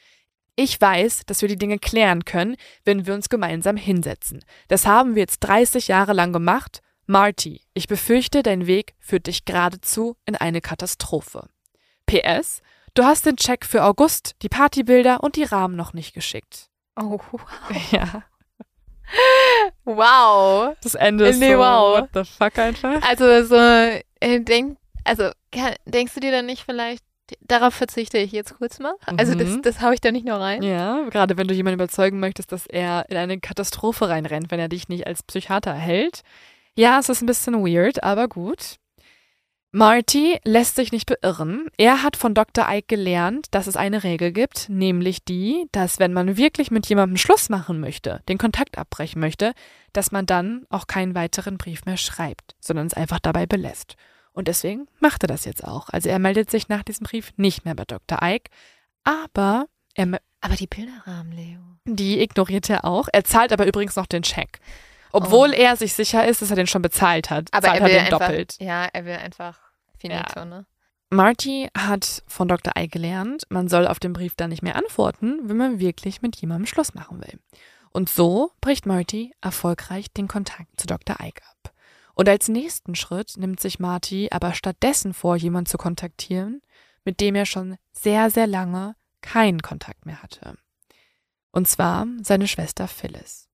Ich weiß, dass wir die Dinge klären können, wenn wir uns gemeinsam hinsetzen. Das haben wir jetzt 30 Jahre lang gemacht. Marty, ich befürchte, dein Weg führt dich geradezu in eine Katastrophe. PS, du hast den Check für August, die Partybilder und die Rahmen noch nicht geschickt. Oh, Ja. Wow. Das Ende ist Nee, so, wow. what the fuck einfach. Also so, äh, denk, also kann, denkst du dir dann nicht vielleicht, darauf verzichte ich jetzt kurz mal? Also das, Mhm. das hau ich da nicht nur rein. Ja, gerade wenn du jemanden überzeugen möchtest, dass er in eine Katastrophe reinrennt, wenn er dich nicht als Psychiater hält. Ja, es ist ein bisschen weird, aber gut. Marty lässt sich nicht beirren. Er hat von Dr. Ike gelernt, dass es eine Regel gibt, nämlich die, dass wenn man wirklich mit jemandem Schluss machen möchte, den Kontakt abbrechen möchte, dass man dann auch keinen weiteren Brief mehr schreibt, sondern es einfach dabei belässt. Und deswegen macht er das jetzt auch. Also er meldet sich nach diesem Brief nicht mehr bei Dr. Ike, aber er Aber die Bilderrahmen, Leo. die ignoriert er auch. Er zahlt aber übrigens noch den Check. Obwohl Oh. er sich sicher ist, dass er den schon bezahlt hat, Aber zahlt er will er den einfach, doppelt. ja, er will einfach finito, ne? Marty hat von Dr. Ike gelernt, man soll auf den Brief dann nicht mehr antworten, wenn man wirklich mit jemandem Schluss machen will. Und so bricht Marty erfolgreich den Kontakt zu Dr. Ike ab. Und als nächsten Schritt nimmt sich Marty aber stattdessen vor, jemanden zu kontaktieren, mit dem er schon sehr, sehr lange keinen Kontakt mehr hatte. Und zwar seine Schwester Phyllis.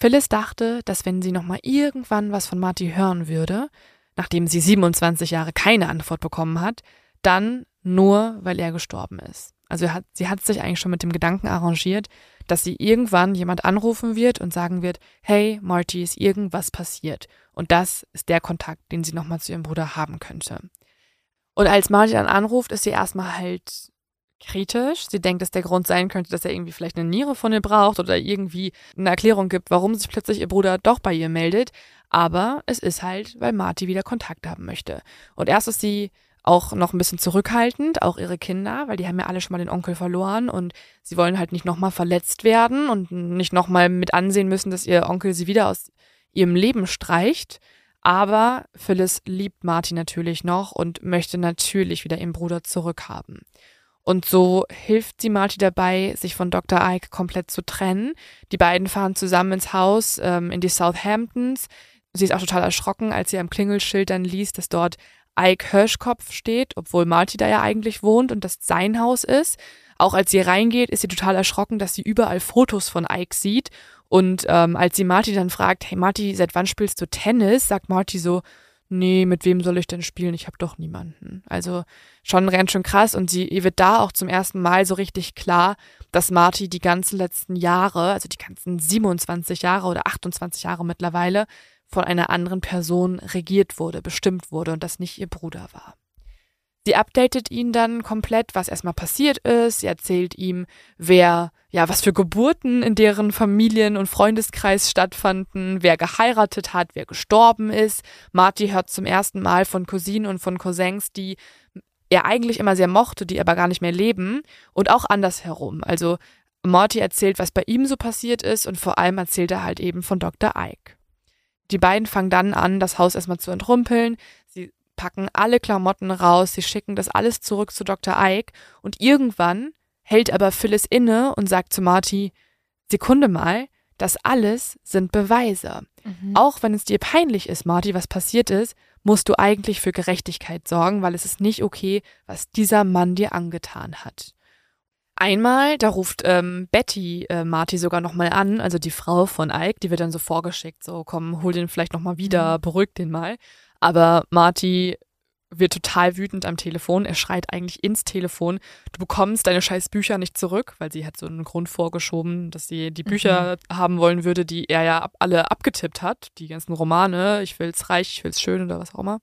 Phyllis dachte, dass wenn sie nochmal irgendwann was von Marty hören würde, nachdem sie 27 Jahre keine Antwort bekommen hat, dann nur, weil er gestorben ist. Also hat, sie hat sich eigentlich schon mit dem Gedanken arrangiert, dass sie irgendwann jemand anrufen wird und sagen wird, hey, Marty, ist irgendwas passiert. Und das ist der Kontakt, den sie nochmal zu ihrem Bruder haben könnte. Und als Marty dann anruft, ist sie erstmal halt kritisch. Sie denkt, dass der Grund sein könnte, dass er irgendwie vielleicht eine Niere von ihr braucht oder irgendwie eine Erklärung gibt, warum sich plötzlich ihr Bruder doch bei ihr meldet. Aber es ist halt, weil Marty wieder Kontakt haben möchte. Und erst ist sie auch noch ein bisschen zurückhaltend, auch ihre Kinder, weil die haben ja alle schon mal den Onkel verloren und sie wollen halt nicht nochmal verletzt werden und nicht nochmal mit ansehen müssen, dass ihr Onkel sie wieder aus ihrem Leben streicht. Aber Phyllis liebt Marty natürlich noch und möchte natürlich wieder ihren Bruder zurückhaben. Und so hilft sie Marty dabei, sich von Dr. Ike komplett zu trennen. Die beiden fahren zusammen ins Haus ähm, in die Southamptons. Sie ist auch total erschrocken, als sie am Klingelschild dann liest, dass dort Ike Hirschkopf steht, obwohl Marty da ja eigentlich wohnt und das sein Haus ist. Auch als sie reingeht, ist sie total erschrocken, dass sie überall Fotos von Ike sieht. Und ähm, als sie Marty dann fragt, hey Marty, seit wann spielst du Tennis? sagt Marty so, nee, mit wem soll ich denn spielen? Ich habe doch niemanden. Also schon ganz schön krass. Und sie ihr wird da auch zum ersten Mal so richtig klar, dass Marty die ganzen letzten Jahre, also die ganzen 27 Jahre oder 28 Jahre mittlerweile, von einer anderen Person regiert wurde, bestimmt wurde und das nicht ihr Bruder war. Sie updatet ihn dann komplett, was erstmal passiert ist. Sie erzählt ihm, wer, ja, was für Geburten in deren Familien- und Freundeskreis stattfanden, wer geheiratet hat, wer gestorben ist. Marty hört zum ersten Mal von Cousinen und von Cousins, die er eigentlich immer sehr mochte, die aber gar nicht mehr leben und auch andersherum. Also Marty erzählt, was bei ihm so passiert ist und vor allem erzählt er halt eben von Dr. Ike. Die beiden fangen dann an, das Haus erstmal zu entrumpeln. Sie packen alle Klamotten raus, sie schicken das alles zurück zu Dr. Ike und irgendwann hält aber Phyllis inne und sagt zu Marty, Sekunde mal, das alles sind Beweise. Mhm. Auch wenn es dir peinlich ist, Marty, was passiert ist, musst du eigentlich für Gerechtigkeit sorgen, weil es ist nicht okay, was dieser Mann dir angetan hat. Einmal, da ruft ähm, Betty äh, Marty sogar nochmal an, also die Frau von Ike, die wird dann so vorgeschickt, so komm, hol den vielleicht nochmal wieder, beruhig den mal. Aber Marty wird total wütend am Telefon. Er schreit eigentlich ins Telefon. Du bekommst deine scheiß Bücher nicht zurück, weil sie hat so einen Grund vorgeschoben, dass sie die Bücher haben wollen würde, die er ja ab, alle abgetippt hat. Die ganzen Romane. Ich will's reich, ich will's schön oder was auch immer.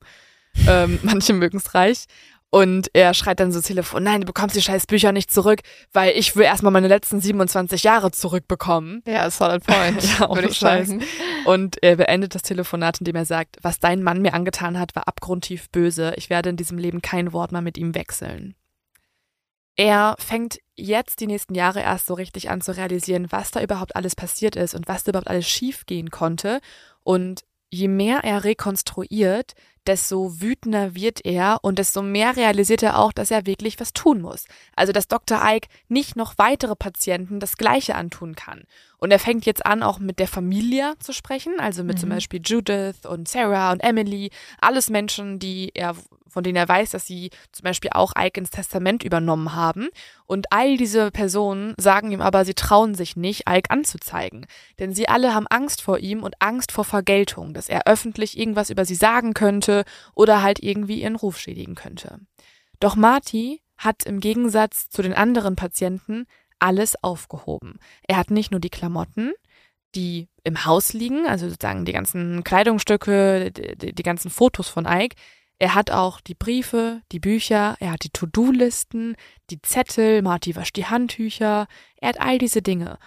ähm, manche mögen's reich. Und er schreit dann so ins Telefon, nein, du bekommst die scheiß Bücher nicht zurück, weil ich will erstmal meine letzten 27 Jahre zurückbekommen. Ja, solid point, Ja, würde ohne ich Scheiß. sagen. Und er beendet das Telefonat, indem er sagt, was dein Mann mir angetan hat, war abgrundtief böse. Ich werde in diesem Leben kein Wort mehr mit ihm wechseln. Er fängt jetzt die nächsten Jahre erst so richtig an zu realisieren, was da überhaupt alles passiert ist und was da überhaupt alles schiefgehen konnte. Und je mehr er rekonstruiert, desto wütender wird er und desto mehr realisiert er auch, dass er wirklich was tun muss. Also, dass Dr. Ike nicht noch weitere Patienten das Gleiche antun kann. Und er fängt jetzt an, auch mit der Familie zu sprechen, also mit zum Mhm. Beispiel Judith und Sarah und Emily, alles Menschen, die er von denen er weiß, dass sie zum Beispiel auch Ike ins Testament übernommen haben. Und all diese Personen sagen ihm aber, sie trauen sich nicht, Ike anzuzeigen. Denn sie alle haben Angst vor ihm und Angst vor Vergeltung, dass er öffentlich irgendwas über sie sagen könnte oder halt irgendwie ihren Ruf schädigen könnte. Doch Marty hat im Gegensatz zu den anderen Patienten alles aufgehoben. Er hat nicht nur die Klamotten, die im Haus liegen, also sozusagen die ganzen Kleidungsstücke, die, die ganzen Fotos von Ike. Er hat auch die Briefe, die Bücher, er hat die To-Do-Listen, die Zettel, Marty wascht die Handtücher, er hat all diese Dinge.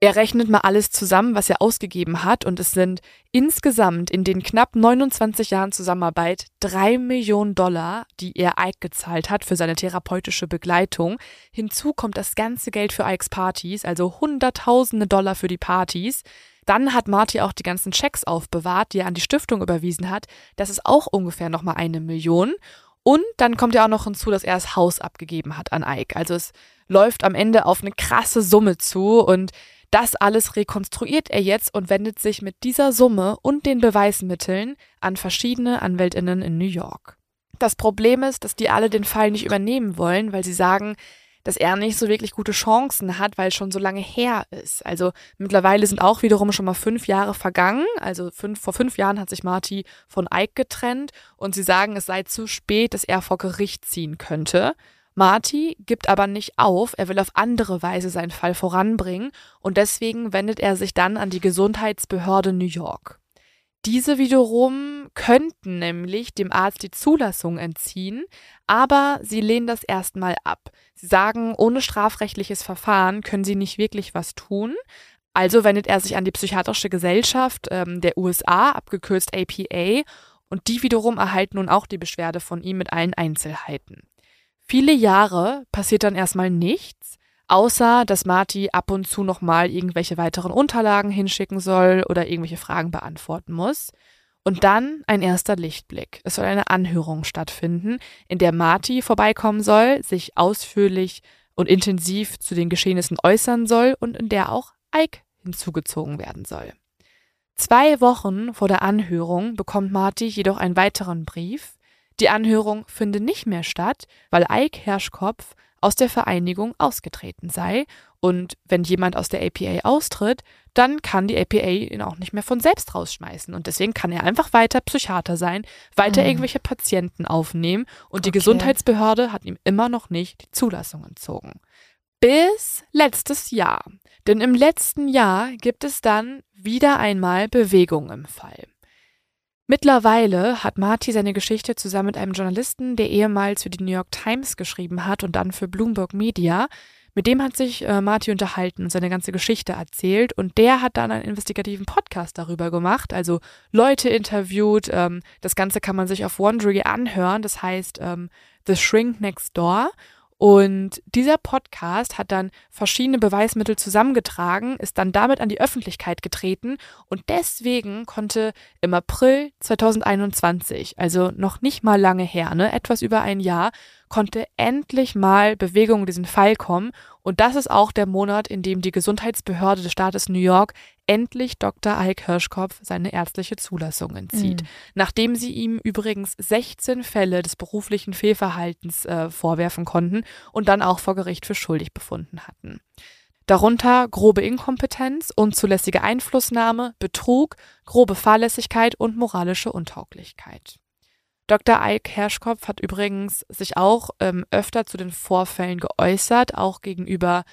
Er rechnet mal alles zusammen, was er ausgegeben hat, und es sind insgesamt in den knapp 29 Jahren Zusammenarbeit drei Millionen Dollar, die er Ike gezahlt hat für seine therapeutische Begleitung. Hinzu kommt das ganze Geld für Ikes Partys, also Hunderttausende Dollar für die Partys. Dann hat Marty auch die ganzen Checks aufbewahrt, die er an die Stiftung überwiesen hat. Das ist auch ungefähr nochmal eine Million. Und dann kommt ja auch noch hinzu, dass er das Haus abgegeben hat an Ike. Also es läuft am Ende auf eine krasse Summe zu und das alles rekonstruiert er jetzt und wendet sich mit dieser Summe und den Beweismitteln an verschiedene Anwältinnen in New York. Das Problem ist, dass die alle den Fall nicht übernehmen wollen, weil sie sagen, dass er nicht so wirklich gute Chancen hat, weil es schon so lange her ist. Also mittlerweile sind auch wiederum schon mal fünf Jahre vergangen. Also fünf, vor fünf Jahren hat sich Marty von Ike getrennt und sie sagen, es sei zu spät, dass er vor Gericht ziehen könnte. Marty gibt aber nicht auf, er will auf andere Weise seinen Fall voranbringen und deswegen wendet er sich dann an die Gesundheitsbehörde New York. Diese wiederum könnten nämlich dem Arzt die Zulassung entziehen, aber sie lehnen das erstmal ab. Sie sagen, ohne strafrechtliches Verfahren können sie nicht wirklich was tun. Also wendet er sich an die Psychiatrische Gesellschaft ähm, der USA, abgekürzt APA, und die wiederum erhalten nun auch die Beschwerde von ihm mit allen Einzelheiten. Viele Jahre passiert dann erstmal nichts, außer dass Marty ab und zu nochmal irgendwelche weiteren Unterlagen hinschicken soll oder irgendwelche Fragen beantworten muss. Und dann ein erster Lichtblick. Es soll eine Anhörung stattfinden, in der Marty vorbeikommen soll, sich ausführlich und intensiv zu den Geschehnissen äußern soll und in der auch Ike hinzugezogen werden soll. Zwei Wochen vor der Anhörung bekommt Marty jedoch einen weiteren Brief, die Anhörung finde nicht mehr statt, weil Ike Herschkopf aus der Vereinigung ausgetreten sei. Und wenn jemand aus der APA austritt, dann kann die APA ihn auch nicht mehr von selbst rausschmeißen. Und deswegen kann er einfach weiter Psychiater sein, weiter mhm. irgendwelche Patienten aufnehmen. Und okay. die Gesundheitsbehörde hat ihm immer noch nicht die Zulassung entzogen. Bis letztes Jahr. Denn im letzten Jahr gibt es dann wieder einmal Bewegung im Fall. Mittlerweile hat Marty seine Geschichte zusammen mit einem Journalisten, der ehemals für die New York Times geschrieben hat und dann für Bloomberg Media. Mit dem hat sich äh, Marty unterhalten und seine ganze Geschichte erzählt und der hat dann einen investigativen Podcast darüber gemacht, also Leute interviewt. Ähm, das Ganze kann man sich auf Wondery anhören, das heißt ähm, The Shrink Next Door und dieser Podcast hat dann verschiedene Beweismittel zusammengetragen, ist dann damit an die Öffentlichkeit getreten und deswegen konnte im April 2021, also noch nicht mal lange her, ne, etwas über ein Jahr, konnte endlich mal Bewegung in diesen Fall kommen. Und das ist auch der Monat, in dem die Gesundheitsbehörde des Staates New York endlich Dr. Ike Hirschkopf seine ärztliche Zulassung entzieht. Mhm. Nachdem sie ihm übrigens 16 Fälle des beruflichen Fehlverhaltens äh, vorwerfen konnten und dann auch vor Gericht für schuldig befunden hatten. Darunter grobe Inkompetenz, unzulässige Einflussnahme, Betrug, grobe Fahrlässigkeit und moralische Untauglichkeit. Dr. Ike Herschkopf hat übrigens sich auch ähm, öfter zu den Vorfällen geäußert, auch gegenüber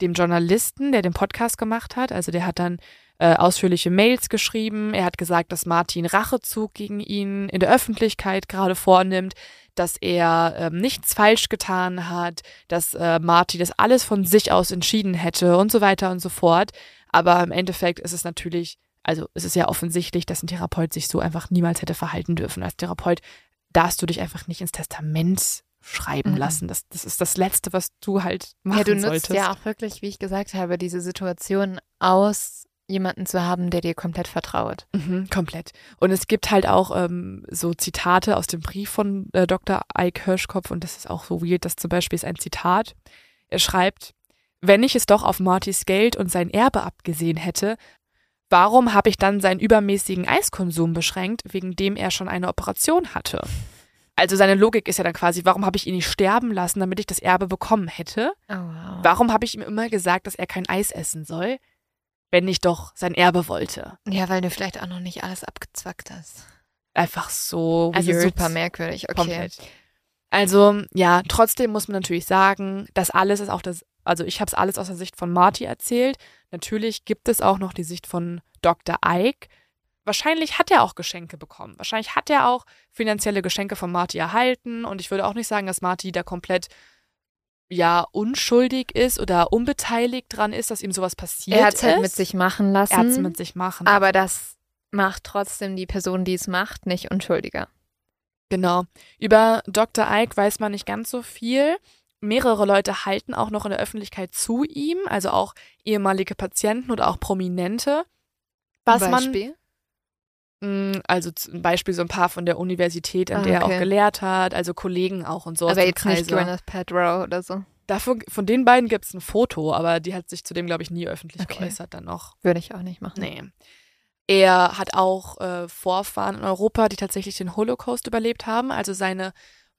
dem Journalisten, der den Podcast gemacht hat. Also der hat dann äh, ausführliche Mails geschrieben. Er hat gesagt, dass Martin Rachezug gegen ihn in der Öffentlichkeit gerade vornimmt, dass er ähm, nichts falsch getan hat, dass äh, Martin das alles von sich aus entschieden hätte und so weiter und so fort. Aber im Endeffekt ist es natürlich also es ist ja offensichtlich, dass ein Therapeut sich so einfach niemals hätte verhalten dürfen. Als Therapeut darfst du dich einfach nicht ins Testament schreiben mhm. lassen. Das, das ist das Letzte, was du halt machen solltest. Ja, du nutzt solltest. ja auch wirklich, wie ich gesagt habe, diese Situation aus, jemanden zu haben, der dir komplett vertraut. Mhm, komplett. Und es gibt halt auch ähm, so Zitate aus dem Brief von äh, Dr. Ike Hirschkopf und das ist auch so weird, das zum Beispiel ist ein Zitat. Er schreibt, wenn ich es doch auf Martys Geld und sein Erbe abgesehen hätte, Warum habe ich dann seinen übermäßigen Eiskonsum beschränkt, wegen dem er schon eine Operation hatte? Also seine Logik ist ja dann quasi, warum habe ich ihn nicht sterben lassen, damit ich das Erbe bekommen hätte? Oh, wow. Warum habe ich ihm immer gesagt, dass er kein Eis essen soll, wenn ich doch sein Erbe wollte? Ja, weil du vielleicht auch noch nicht alles abgezwackt hast. Einfach so Also weird. super merkwürdig, okay. Komplett. Also, ja, trotzdem muss man natürlich sagen, das alles ist auch das, also ich habe es alles aus der Sicht von Marty erzählt. Natürlich gibt es auch noch die Sicht von Dr. Ike. Wahrscheinlich hat er auch Geschenke bekommen. Wahrscheinlich hat er auch finanzielle Geschenke von Marty erhalten. Und ich würde auch nicht sagen, dass Marty da komplett ja unschuldig ist oder unbeteiligt dran ist, dass ihm sowas passiert Er hat es halt mit sich machen lassen. er hat es mit sich machen. aber das macht trotzdem die Person, die es macht, nicht unschuldiger. Genau. Über Dr. Ike weiß man nicht ganz so viel. Mehrere Leute halten auch noch in der Öffentlichkeit zu ihm, also auch ehemalige Patienten oder auch Prominente. Was Beispiel? man, mh, also zum Beispiel so ein paar von der Universität, an Ah, der er okay. auch gelehrt hat, also Kollegen auch und so. aber jetzt nicht Kreise. Gwyneth Paltrow oder so. Davon, von den beiden gibt es ein Foto, aber die hat sich zudem, glaube ich, nie öffentlich Okay. geäußert dann noch. Würde ich auch nicht machen. Nee. Er hat auch äh, Vorfahren in Europa, die tatsächlich den Holocaust überlebt haben. Also seine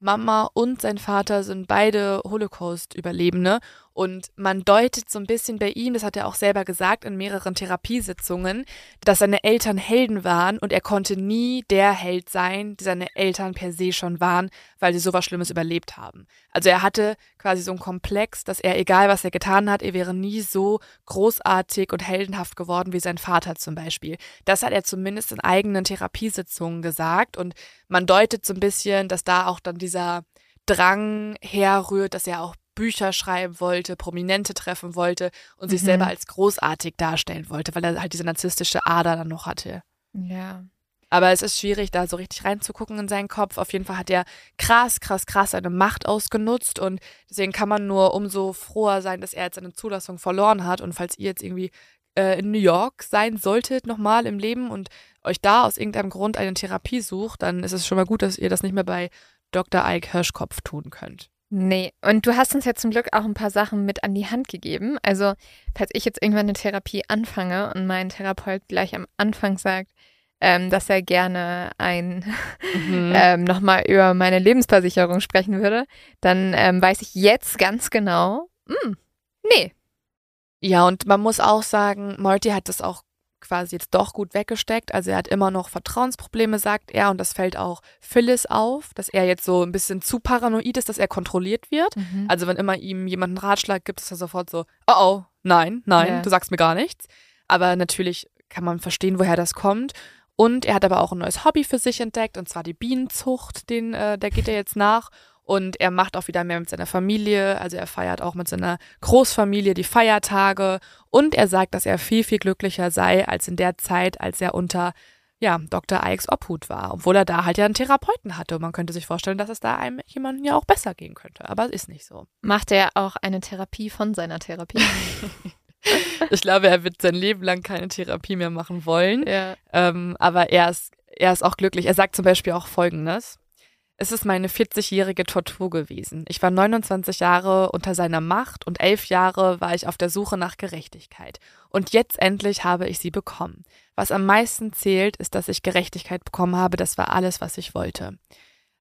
Mama und sein Vater sind beide Holocaust-Überlebende. Und man deutet so ein bisschen bei ihm, das hat er auch selber gesagt in mehreren Therapiesitzungen, dass seine Eltern Helden waren und er konnte nie der Held sein, die seine Eltern per se schon waren, weil sie sowas Schlimmes überlebt haben. Also er hatte quasi so einen Komplex, dass er, egal was er getan hat, er wäre nie so großartig und heldenhaft geworden wie sein Vater zum Beispiel. Das hat er zumindest in eigenen Therapiesitzungen gesagt und man deutet so ein bisschen, dass da auch dann dieser Drang herrührt, dass er auch Bücher schreiben wollte, Prominente treffen wollte und sich Mhm. selber als großartig darstellen wollte, weil er halt diese narzisstische Ader dann noch hatte. Ja. Aber es ist schwierig, da so richtig reinzugucken in seinen Kopf. Auf jeden Fall hat er krass, krass, krass seine Macht ausgenutzt und deswegen kann man nur umso froher sein, dass er jetzt seine Zulassung verloren hat. Und falls ihr jetzt irgendwie äh, in New York sein solltet, nochmal im Leben und euch da aus irgendeinem Grund eine Therapie sucht, dann ist es schon mal gut, dass ihr das nicht mehr bei Dr. Ike Hirschkopf tun könnt. Nee, und du hast uns ja zum Glück auch ein paar Sachen mit an die Hand gegeben. Also, falls ich jetzt irgendwann eine Therapie anfange und mein Therapeut gleich am Anfang sagt, ähm, dass er gerne ein Mhm. ähm, nochmal über meine Lebensversicherung sprechen würde, dann ähm, weiß ich jetzt ganz genau, hm, nee, Ja, und man muss auch sagen, Morty hat das auch quasi jetzt doch gut weggesteckt. Also er hat immer noch Vertrauensprobleme, sagt er, und das fällt auch Phyllis auf, dass er jetzt so ein bisschen zu paranoid ist, dass er kontrolliert wird. Mhm. Also wenn immer ihm jemand einen Ratschlag gibt, ist er sofort so, oh oh, nein, nein, Ja. du sagst mir gar nichts. Aber natürlich kann man verstehen, woher das kommt. Und er hat aber auch ein neues Hobby für sich entdeckt, und zwar die Bienenzucht, den, äh, der geht er jetzt nach. Und er macht auch wieder mehr mit seiner Familie. Also er feiert auch mit seiner Großfamilie die Feiertage. Und er sagt, dass er viel, viel glücklicher sei als in der Zeit, als er unter ja, Dr. Ikes Obhut war. Obwohl er da halt ja einen Therapeuten hatte. Und man könnte sich vorstellen, dass es da einem jemandem ja auch besser gehen könnte. Aber es ist nicht so. Macht er auch eine Therapie von seiner Therapie? Ich glaube, er wird sein Leben lang keine Therapie mehr machen wollen. ja. Ähm, aber er ist, er ist auch glücklich. Er sagt zum Beispiel auch Folgendes. Es ist meine 40-jährige Tortur gewesen. Ich war 29 Jahre unter seiner Macht und elf Jahre war ich auf der Suche nach Gerechtigkeit. Und jetzt endlich habe ich sie bekommen. Was am meisten zählt, ist, dass ich Gerechtigkeit bekommen habe. Das war alles, was ich wollte.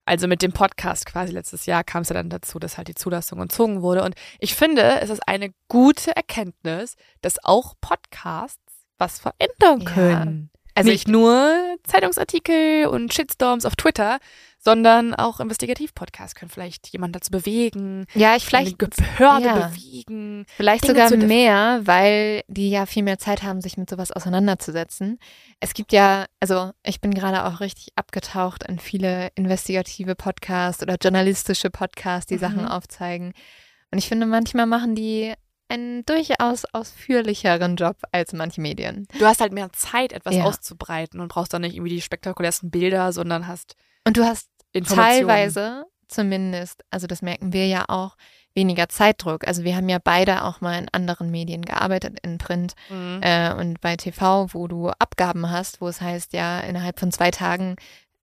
Also mit dem Podcast quasi letztes Jahr kam es ja dann dazu, dass halt die Zulassung entzogen wurde. Und ich finde, es ist eine gute Erkenntnis, dass auch Podcasts was verändern Ja. können. Also nicht nur Zeitungsartikel und Shitstorms auf Twitter, sondern auch Investigativ-Podcasts können vielleicht jemanden dazu bewegen, Ja, ich vielleicht, Behörde ja. bewegen. vielleicht Dinge sogar mehr, weil die ja viel mehr Zeit haben, sich mit sowas auseinanderzusetzen. Es gibt ja, also ich bin gerade auch richtig abgetaucht in viele investigative Podcasts oder journalistische Podcasts, die Mhm. Sachen aufzeigen. Und ich finde, manchmal machen die einen durchaus ausführlicheren Job als manche Medien. Du hast halt mehr Zeit, etwas Ja. auszubreiten und brauchst dann nicht irgendwie die spektakulärsten Bilder, sondern hast Und du hast. Teilweise zumindest, also das merken wir ja auch, weniger Zeitdruck. Also wir haben ja beide auch mal in anderen Medien gearbeitet, in Print Mhm. äh, und bei TV, wo du Abgaben hast, wo es heißt, ja, innerhalb von zwei Tagen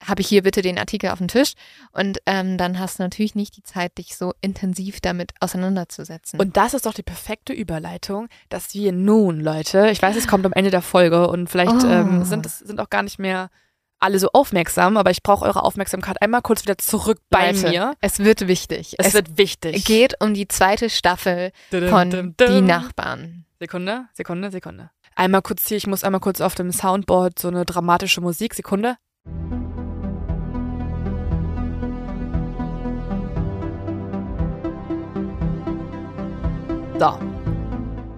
habe ich hier bitte den Artikel auf dem Tisch. Und ähm, dann hast du natürlich nicht die Zeit, dich so intensiv damit auseinanderzusetzen. Und das ist doch die perfekte Überleitung, dass wir nun, Leute, ich weiß, es kommt am Ende der Folge und vielleicht Oh. ähm, sind es sind auch gar nicht mehr alle so aufmerksam, aber ich brauche eure Aufmerksamkeit einmal kurz wieder zurück bei Leute, mir. Es wird wichtig. Es, wird wichtig. geht um die zweite Staffel Dum, von dum, dum. Die Nachbarn. Sekunde, Sekunde, Sekunde. Einmal kurz hier, ich muss einmal kurz auf dem Soundboard so eine dramatische Musik. Sekunde. So,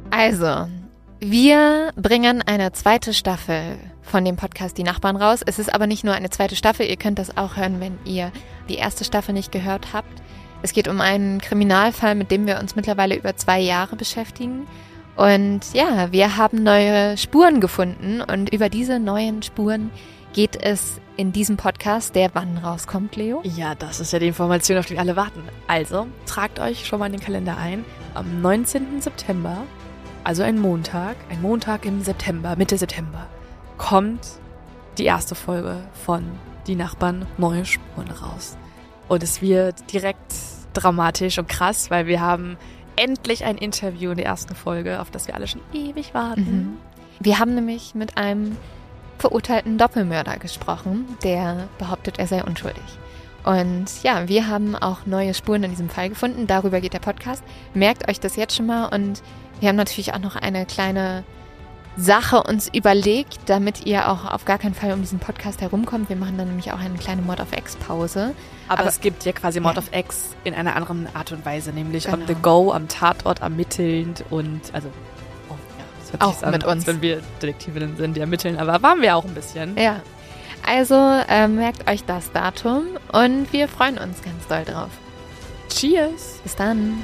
Also, wir bringen eine zweite Staffel von dem Podcast Die Nachbarn raus. Es ist aber nicht nur eine zweite Staffel, ihr könnt das auch hören, wenn ihr die erste Staffel nicht gehört habt. Es geht um einen Kriminalfall, mit dem wir uns mittlerweile über zwei Jahre beschäftigen. Und ja, wir haben neue Spuren gefunden und über diese neuen Spuren geht es in diesem Podcast, der wann rauskommt, Leo? Ja, das ist ja die Information, auf die alle warten. Also, tragt euch schon mal in den Kalender ein. Am 19. September, also ein Montag, ein Montag im September, Mitte September, kommt die erste Folge von Die Nachbarn Neue Spuren raus. Und es wird direkt dramatisch und krass, weil wir haben endlich ein Interview in der ersten Folge, auf das wir alle schon ewig warten. Mhm. Wir haben nämlich mit einem verurteilten Doppelmörder gesprochen, der behauptet, er sei unschuldig. Und ja, wir haben auch neue Spuren in diesem Fall gefunden. Darüber geht der Podcast. Merkt euch das jetzt schon mal. Und wir haben natürlich auch noch eine kleine Sache uns überlegt, damit ihr auch auf gar keinen Fall um diesen Podcast herumkommt. Wir machen dann nämlich auch eine kleine Mod of X Pause. Aber, Aber- es gibt ja quasi Mord Ja. of X in einer anderen Art und Weise, nämlich on Genau. the go, am Tatort ermittelnd und also oh, ja, das hört Auch an, mit uns. wenn wir Detektivinnen sind, die ermitteln, aber waren wir auch ein bisschen. Ja. Also äh, merkt euch das Datum und wir freuen uns ganz doll drauf. Cheers! Bis dann.